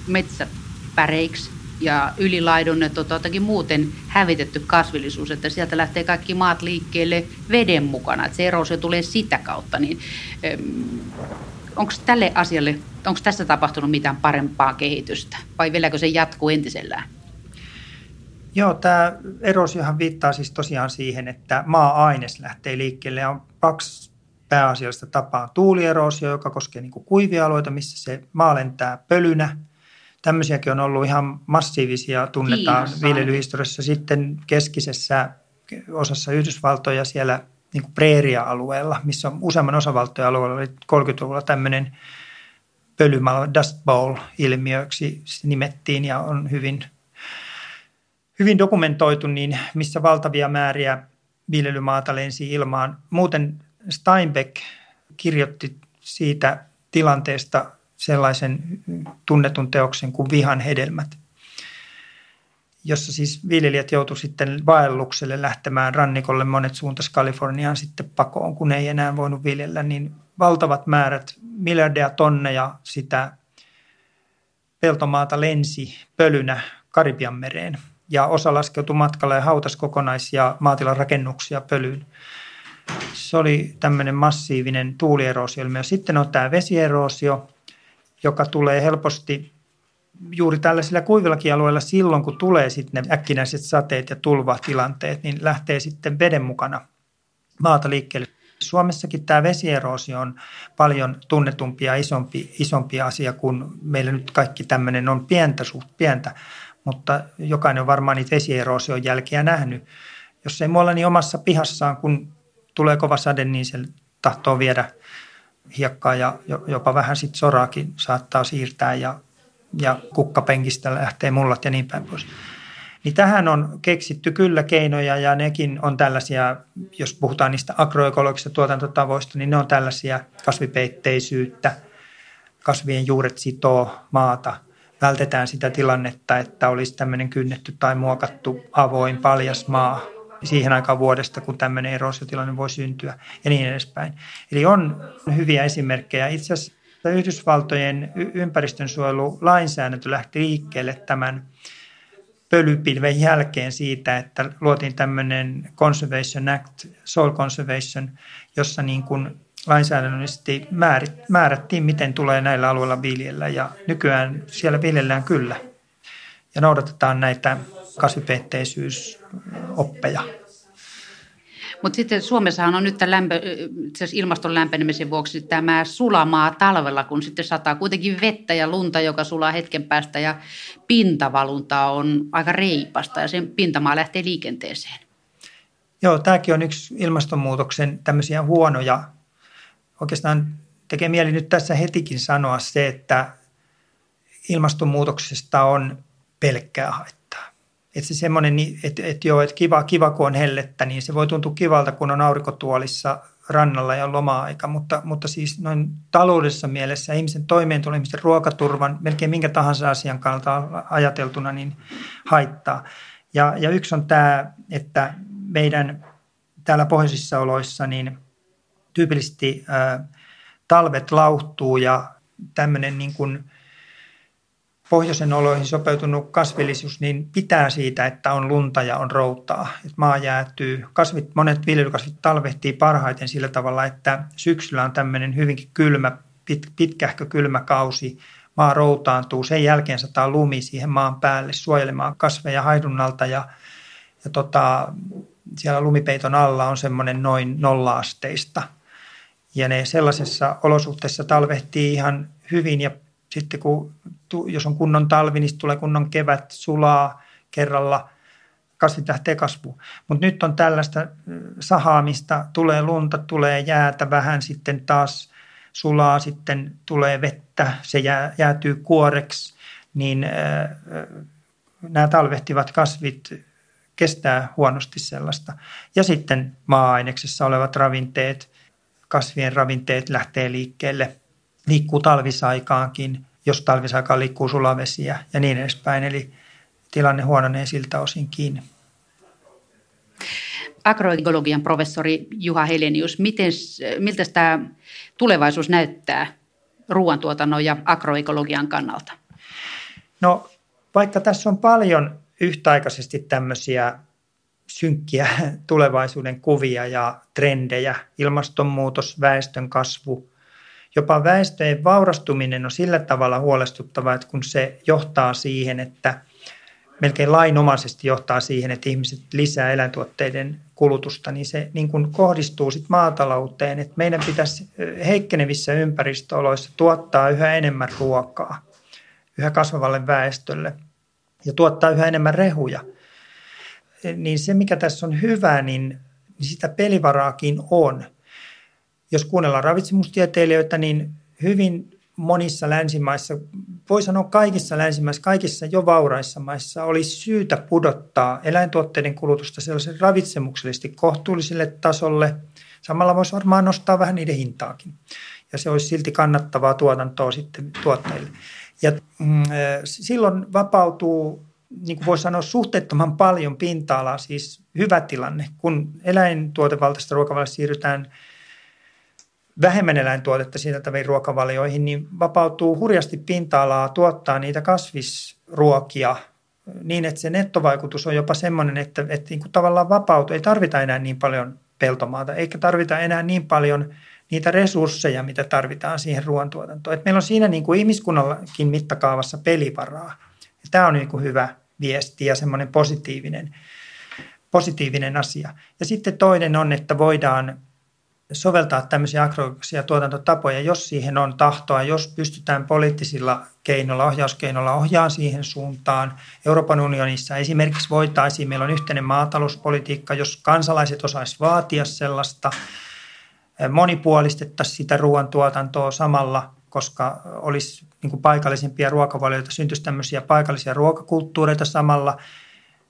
metsät päreiksi ja ylilaidonnettu jotakin muuten hävitetty kasvillisuus, että sieltä lähtee kaikki maat liikkeelle veden mukana, että se se tulee sitä kautta. Niin, onko tälle asialle, onko tässä tapahtunut mitään parempaa kehitystä vai vieläkö se jatkuu entisellään? Joo, tämä erosiohan viittaa siis tosiaan siihen, että maa-aines lähtee liikkeelle. On kaksi pääasiallista tapaa tuulieroosio, joka koskee niin kuin kuivia alueita, missä se maa lentää pölynä. Tämmöisiäkin on ollut ihan massiivisia, tunnetaan viljelyhistoriassa. Sitten keskisessä osassa Yhdysvaltoja siellä niin kuin preeria-alueella, missä on useamman osavaltojen alueella oli 30-luvulla tämmöinen pölymaa Dust Bowl-ilmiöksi nimettiin ja on hyvin, hyvin dokumentoitu, niin missä valtavia määriä viljelymaata lensi ilmaan. Muuten Steinbeck kirjoitti siitä tilanteesta sellaisen tunnetun teoksen kuin Vihan hedelmät, jossa siis viljelijät joutuivat sitten vaellukselle lähtemään rannikolle. Monet suuntas Kaliforniaan sitten pakoon, kun ei enää voinut viljellä, niin valtavat määrät, miljardeja tonneja sitä peltomaata lensi pölynä Karibian mereen. Ja osa laskeutui matkalle ja hautas kokonaisia maatilan rakennuksia pölyyn. Se oli tämmöinen massiivinen tuulieroosio. Sitten on tämä vesieroosio, joka tulee helposti juuri tällaisilla kuivillakin alueilla silloin, kun tulee sitten ne äkkinäiset sateet ja tulvatilanteet, niin lähtee sitten veden mukana maata liikkeelle. Suomessakin tämä vesieroosio on paljon tunnetumpi ja isompi, isompi asia, kun meillä nyt kaikki tämmöinen on pientä suht pientä, mutta jokainen on varmaan niitä vesieroosion jälkiä nähnyt. Jos ei muualla niin omassa pihassaan, kun tulee kova sade, niin se tahtoo viedä hiekkaa ja jopa vähän sitten soraakin saattaa siirtää ja, ja kukkapenkistä lähtee mullat ja niin päin pois. Niin tähän on keksitty kyllä keinoja ja nekin on tällaisia, jos puhutaan niistä agroekologisista tuotantotavoista, niin ne on tällaisia kasvipeitteisyyttä, kasvien juuret sitoo maata, vältetään sitä tilannetta, että olisi tämmöinen kynnetty tai muokattu avoin paljas maa siihen aikaan vuodesta, kun tämmöinen erosiotilanne voi syntyä ja niin edespäin. Eli on hyviä esimerkkejä. Itse asiassa Yhdysvaltojen ympäristönsuojelulainsäädäntö lähti liikkeelle tämän pölypilven jälkeen siitä, että luotiin tämmöinen Conservation Act, Soil Conservation, jossa niin kuin lainsäädännöllisesti määrättiin, miten tulee näillä alueilla viljellä. Ja nykyään siellä viljellään kyllä. Ja noudatetaan näitä kasvipeitteisyysoppeja. Mutta sitten Suomessahan on nyt lämpö, ilmaston lämpenemisen vuoksi tämä sulamaa talvella, kun sitten sataa kuitenkin vettä ja lunta, joka sulaa hetken päästä ja pintavalunta on aika reipasta ja sen pintamaa lähtee liikenteeseen. Joo, tämäkin on yksi ilmastonmuutoksen tämmöisiä huonoja. Oikeastaan tekee mieli nyt tässä hetikin sanoa se, että ilmastonmuutoksesta on pelkkää haittaa että se semmoinen, että, että joo, että kiva, kiva kun on hellettä, niin se voi tuntua kivalta, kun on aurinkotuolissa rannalla ja loma-aika, mutta, mutta siis noin taloudessa mielessä ihmisen toimeentulon, ihmisen ruokaturvan, melkein minkä tahansa asian kannalta ajateltuna, niin haittaa. Ja, ja yksi on tämä, että meidän täällä pohjoisissa oloissa niin tyypillisesti ää, talvet lauhtuu ja tämmöinen niin kuin pohjoisen oloihin sopeutunut kasvillisuus niin pitää siitä, että on lunta ja on routaa. Et maa jäätyy. Kasvit, monet viljelykasvit talvehtii parhaiten sillä tavalla, että syksyllä on tämmöinen hyvinkin kylmä, pit, pitkähkö kylmä kausi. Maa routaantuu, sen jälkeen sataa lumi siihen maan päälle suojelemaan kasveja haidunnalta ja, ja tota, siellä lumipeiton alla on semmoinen noin nolla-asteista. Ja ne sellaisessa olosuhteessa talvehtii ihan hyvin ja sitten kun, jos on kunnon talvi, niin tulee kunnon kevät, sulaa kerralla, kasvit lähtee kasvuun. Mutta nyt on tällaista sahaamista, tulee lunta, tulee jäätä vähän, sitten taas sulaa, sitten tulee vettä, se jää, jäätyy kuoreksi, niin nämä talvehtivat kasvit kestää huonosti sellaista. Ja sitten maa-aineksessa olevat ravinteet, kasvien ravinteet lähtee liikkeelle – liikkuu talvisaikaankin, jos talvisaikaan liikkuu sulavesiä ja niin edespäin. Eli tilanne huononee siltä osin kiinni. Agroekologian professori Juha Helenius, miten, miltä tämä tulevaisuus näyttää ruoantuotannon ja agroekologian kannalta? No vaikka tässä on paljon yhtäaikaisesti tämmöisiä synkkiä tulevaisuuden kuvia ja trendejä, ilmastonmuutos, väestön kasvu, Jopa väestöjen vaurastuminen on sillä tavalla huolestuttava, että kun se johtaa siihen, että melkein lainomaisesti johtaa siihen, että ihmiset lisää eläintuotteiden kulutusta, niin se niin kuin kohdistuu sitten maatalouteen, että meidän pitäisi heikkenevissä ympäristöoloissa tuottaa yhä enemmän ruokaa yhä kasvavalle väestölle ja tuottaa yhä enemmän rehuja. Niin se, mikä tässä on hyvä, niin niin sitä pelivaraakin on. Jos kuunnellaan ravitsemustieteilijöitä, niin hyvin monissa länsimaissa, voi sanoa kaikissa länsimaissa, kaikissa jo vauraissa maissa olisi syytä pudottaa eläintuotteiden kulutusta sellaisen ravitsemuksellisesti kohtuulliselle tasolle. Samalla voisi varmaan nostaa vähän niiden hintaakin. Ja se olisi silti kannattavaa tuotantoa sitten tuottajille. Ja mm, silloin vapautuu, niin kuin voisi sanoa, suhteettoman paljon pinta-alaa, siis hyvä tilanne. Kun eläintuotevaltaista ruokavaliosta siirrytään vähemmän eläintuotetta sisältäviin ruokavalioihin, niin vapautuu hurjasti pinta-alaa tuottaa niitä kasvisruokia niin, että se nettovaikutus on jopa semmoinen, että, että niin kuin tavallaan vapautuu. Ei tarvita enää niin paljon peltomaata, eikä tarvita enää niin paljon niitä resursseja, mitä tarvitaan siihen ruoantuotantoon. Et meillä on siinä niin kuin ihmiskunnallakin mitakaavassa pelivaraa. Ja tämä on niin kuin hyvä viesti ja semmoinen positiivinen, positiivinen asia. Ja sitten toinen on, että voidaan soveltaa tämmöisiä agroekologisia tuotantotapoja, jos siihen on tahtoa, jos pystytään poliittisilla keinoilla, ohjauskeinoilla ohjaamaan siihen suuntaan. Euroopan unionissa esimerkiksi voitaisiin, meillä on yhteinen maatalouspolitiikka, jos kansalaiset osaisivat vaatia sellaista, monipuolistettaisiin sitä ruoantuotantoa samalla, koska olisi niin paikallisempia ruokavalioita, syntyisi tämmöisiä paikallisia ruokakulttuureita samalla,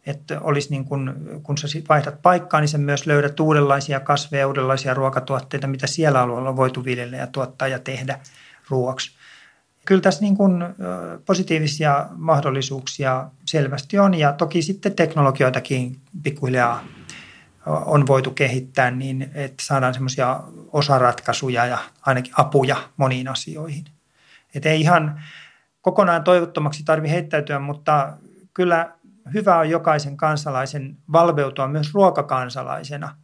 että olisi niin kuin, kun sä vaihdat paikkaa, niin sä myös löydät uudenlaisia kasveja, uudenlaisia ruokatuotteita, mitä siellä alueella on voitu viljellä ja tuottaa ja tehdä ruoaksi. Kyllä tässä niin kuin positiivisia mahdollisuuksia selvästi on ja toki sitten teknologioitakin pikkuhiljaa on voitu kehittää niin, että saadaan semmoisia osaratkaisuja ja ainakin apuja moniin asioihin. Että ei ihan kokonaan toivottomaksi tarvi heittäytyä, mutta kyllä hyvä on jokaisen kansalaisen valveutua myös ruokakansalaisena.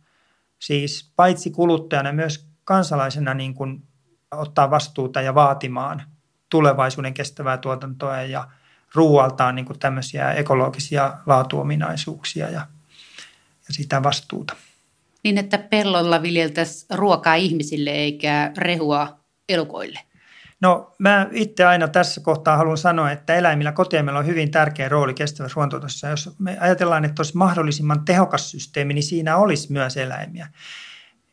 Siis paitsi kuluttajana myös kansalaisena niin kuin ottaa vastuuta ja vaatimaan tulevaisuuden kestävää tuotantoa ja ruoaltaan niin kuin tämmöisiä ekologisia laatuominaisuuksia ja, ja sitä vastuuta. Niin, että pellolla viljeltäisiin ruokaa ihmisille eikä rehua elukoille. No mä itse aina tässä kohtaa haluan sanoa, että eläimillä kotieläimillä on hyvin tärkeä rooli kestävässä ruoantuotossa. Jos me ajatellaan, että olisi mahdollisimman tehokas systeemi, niin siinä olisi myös eläimiä.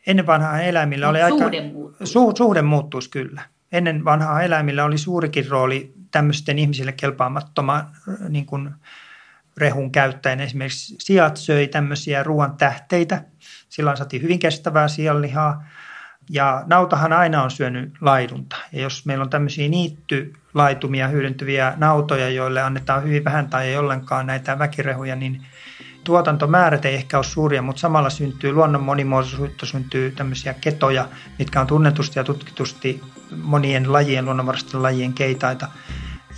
Ennen vanhaa eläimillä oli suhde aika... Muuttuisi. Su, suhde muuttuisi kyllä. Ennen vanhaa eläimillä oli suurikin rooli tämmöisten ihmisille kelpaamattoman niin kuin rehun käyttäen. Esimerkiksi sijat söi tämmöisiä ruoan tähteitä. Silloin saatiin hyvin kestävää sianlihaa ja nautahan aina on syönyt laidunta. Ja jos meillä on tämmöisiä niittylaitumia hyödyntäviä nautoja, joille annetaan hyvin vähän tai ei ollenkaan näitä väkirehuja, niin tuotantomäärät ei ehkä ole suuria, mutta samalla syntyy luonnon monimuotoisuutta, syntyy tämmöisiä ketoja, mitkä on tunnetusti ja tutkitusti monien lajien, luonnonvaraisten lajien keitaita.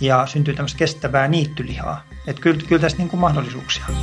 Ja syntyy tämmöistä kestävää niittylihaa. Että kyllä, kyllä tässä niin kuin mahdollisuuksia on.